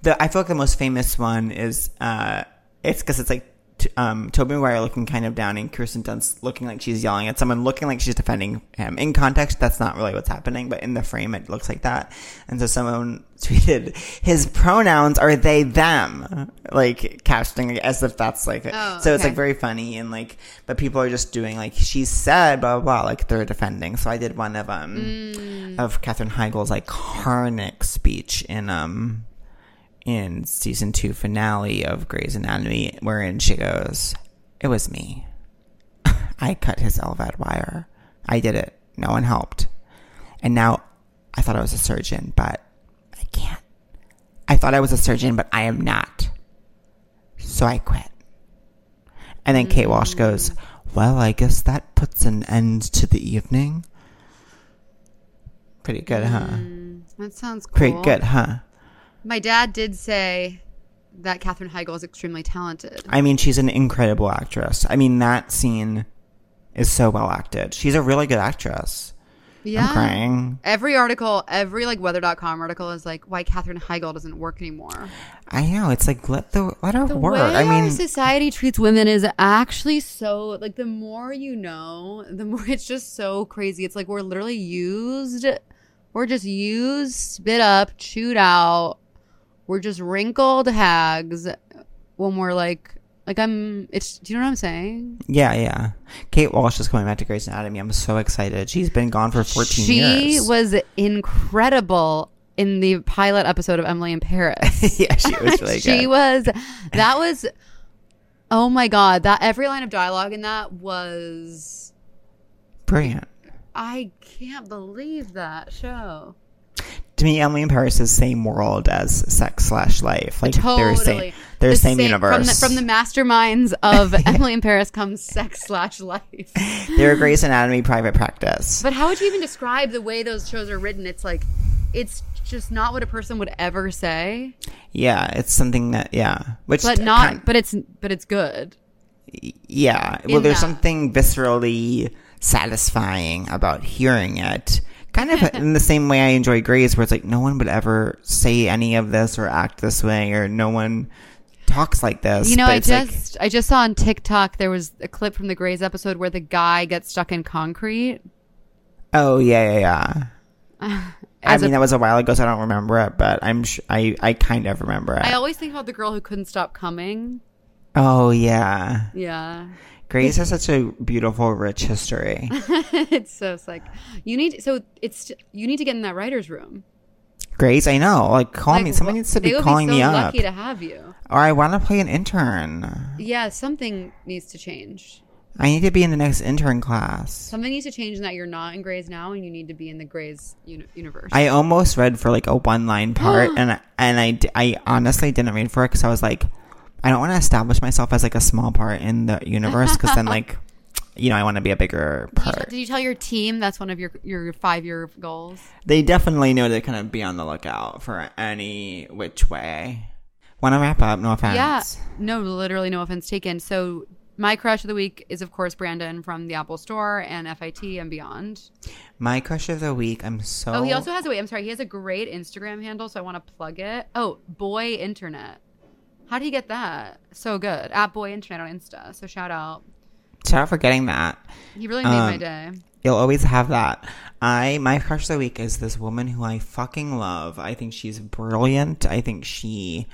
The I feel like the most famous one is uh it's because it's like um, Tobey Maguire looking kind of down and Kirsten Dunst looking like she's yelling at someone, looking like she's defending him. In context, that's not really what's happening, but in the frame, it looks like that. And so someone tweeted, his pronouns are they, them, like casting as if that's like, Oh, so it's okay. like very funny and like, but people are just doing like, she said, blah, blah, blah, like they're defending. So I did one of, um, Mm. of Katherine Heigl's iconic speech in, um, in season two finale of Grey's Anatomy, wherein she goes, "It was me. I cut his LVAD wire. I did it. No one helped. And now I thought I was a surgeon, but I can't. I thought I was a surgeon, but I am not. So I quit." And then Kate Walsh goes, "Well, I guess that puts an end to the evening." Pretty good, huh? Mm, that sounds cool. Pretty good, huh? My dad did say that Katherine Heigl is extremely talented. I mean, she's an incredible actress. I mean, that scene is so well acted. She's a really good actress. Yeah. I'm crying. Every article, every like weather.com article is like why Katherine Heigl doesn't work anymore. I know. It's like let the let her The work. way I mean, society treats women is actually so like the more you know, the more it's just so crazy. It's like we're literally used. We're just used, spit up, chewed out. We're just wrinkled hags when we're like like I'm it's do you know what I'm saying? yeah, yeah. Kate Walsh is coming back to Grey's Anatomy. I'm so excited. She's been gone for 14 she years. was incredible in the pilot episode of Emily in Paris. yeah, she was really good. she was that was oh my god that every line of dialogue in that was brilliant. i can't believe that show To me, Emily in Paris is same world as Sex slash Life. Like they're same. They're The same, from universe. the, from the masterminds of emily in paris comes sex slash life they're a Grey's Anatomy private practice. but how would you even describe the way those shows are written it's like it's just not what a person would ever say yeah, it's something that yeah, which but not kind- but it's but it's good yeah well there's that. something viscerally satisfying about hearing it kind of in the same way i enjoy Grey's where it's like no one would ever say any of this or act this way or no one talks like this You know, I it's like- just I just saw on TikTok there was a clip from the Grey's episode where the guy gets stuck in concrete. oh yeah yeah yeah i As a- mean that was a while ago so i don't remember it but i'm sh- i i kind of remember it I always think about the girl who couldn't stop coming. oh yeah Yeah, Grey's has such a beautiful rich history it's so it's like you need so it's you need to get in that writer's room. Grey's i know like call Like, me someone needs to be calling be so me up lucky to have you. or i want to play an intern Yeah, something needs to change. I need to be in the next intern class. Something needs to change in that you're not in Grey's now, and you need to be in the Grey's uni- universe. I almost read for like a one line part, and I- and I, I honestly didn't read for it because I was like, I don't want to establish myself as like a small part in the universe because then like, you know, I want to be a bigger did, you, part. did you tell your team that's one of your your five year goals? They definitely know to kind of be on the lookout for any which way. Want to wrap up? No offense. Yeah. No, literally no offense taken. So my crush of the week is of course Brandon from the Apple Store and FIT and beyond. My crush of the week. I'm so. Oh, he also has a wait, I'm sorry, he has a great Instagram handle, so I want to plug it. Oh, boy internet. How do you get that? So good. At boy internet on Insta. So shout out. Sorry for getting that. He really made my Um, day. You'll always have that. I my crush of the week is this woman who I fucking love. I think she's brilliant. I think she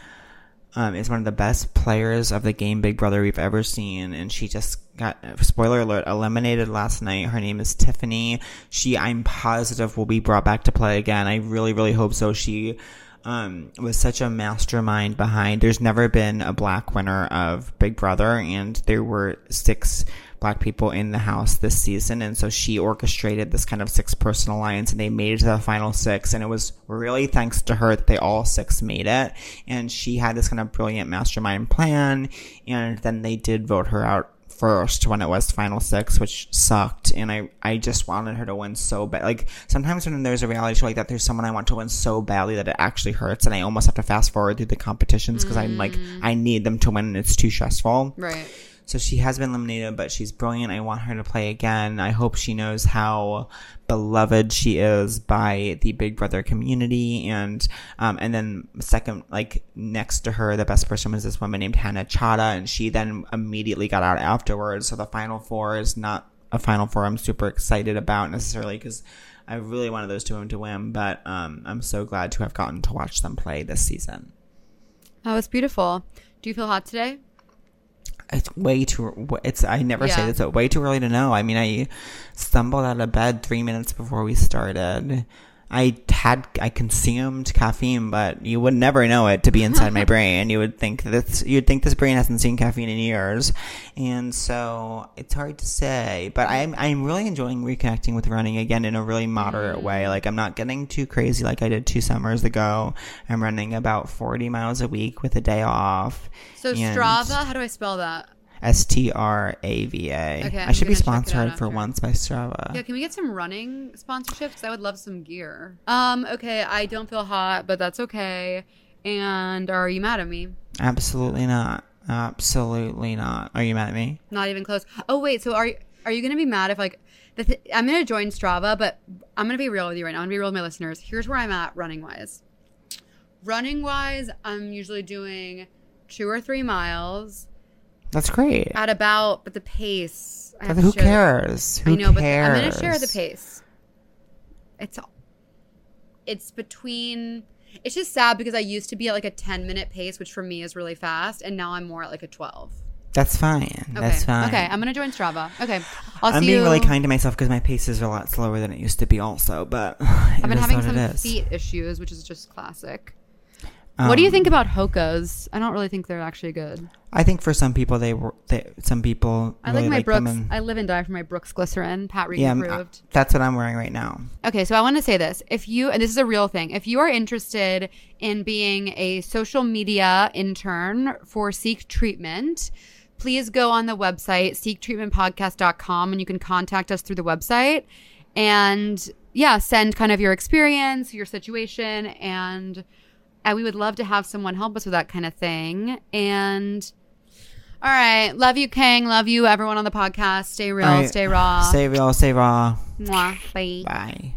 um, is one of the best players of the game Big Brother we've ever seen, and she just got spoiler alert eliminated last night. Her name is Tiffany. She I'm positive will be brought back to play again. I really really hope so. She um, was such a mastermind behind. There's never been a black winner of Big Brother, and there were six black people in the house this season, and so she orchestrated this kind of six person alliance, and they made it to the final six, and it was really thanks to her that they all six made it, and she had this kind of brilliant mastermind plan, and then they did vote her out first when it was final six, which sucked. And I, I just wanted her to win so bad. Like sometimes when there's a reality show like that, there's someone I want to win so badly that it actually hurts, and I almost have to fast forward through the competitions because I'm like, mm. I need them to win, and it's too stressful. Right. So she has been eliminated, but she's brilliant. I want her to play again. I hope she knows how beloved she is by the Big Brother community. And, um, and then second, like next to her, the best person was this woman named Hannah Chaddha, and she then immediately got out afterwards. So the final four is not a final four I'm super excited about necessarily because I really wanted those two women to win, but um, I'm so glad to have gotten to watch them play this season. That was beautiful. Do you feel hot today? It's way too. It's I never say this, but way too early to know. I mean, I stumbled out of bed three minutes before we started. I had I consumed caffeine, but you would never know it to be inside my brain. You would think this you'd think this brain hasn't seen caffeine in years, and so it's hard to say. But I'm I'm really enjoying reconnecting with running again in a really moderate way. Mm. Like I'm not getting too crazy like I did two summers ago. I'm running about 40 miles a week with a day off. So Strava, how do I spell that? S T R A V A. Okay, I should be gonna check it out sponsored for once by Strava. Yeah, can we get some running sponsorships? I would love some gear. Um, okay, I don't feel hot, but that's okay. And are you mad at me? Absolutely not. Absolutely not. Are you mad at me? Not even close. Oh wait, so are you are you gonna be mad if like the th- I'm gonna join Strava, but I'm gonna be real with you right now. I'm gonna be real with my listeners. Here's where I'm at running wise. Running wise, I'm usually doing two or three miles That's great. at about, but the pace. I have But to who cares? Who I know, cares? but I'm gonna share the pace. It's it's between. It's just sad because I used to be at like a 10 minute pace, which for me is really fast, and now I'm more at like a 12. That's fine. Okay. That's fine. Okay, I'm gonna join Strava. Okay, I'll I'm being you. really kind to myself because my pace is a lot slower than it used to be, also. But I've been having some feet issues, which is just classic. What do you Um, think about Hokas? I don't really think they're actually good. I think for some people, they were. They, some people I really like my Brooks. and- I live and die for my Brooks glycerin. Pat Regan yeah, I'm- that's what I'm wearing right now. Okay, so I want to say this. If you, and this is a real thing, if you are interested in being a social media intern for Seek Treatment, please go on the website, seektreatmentpodcast.com, and you can contact us through the website. And yeah, send kind of your experience, your situation, and uh, we would love to have someone help us with that kind of thing. And all right, love you, Kang. Love you, everyone on the podcast. Stay real, All right, stay raw. Stay real. Stay raw. Mwah. Bye. Bye.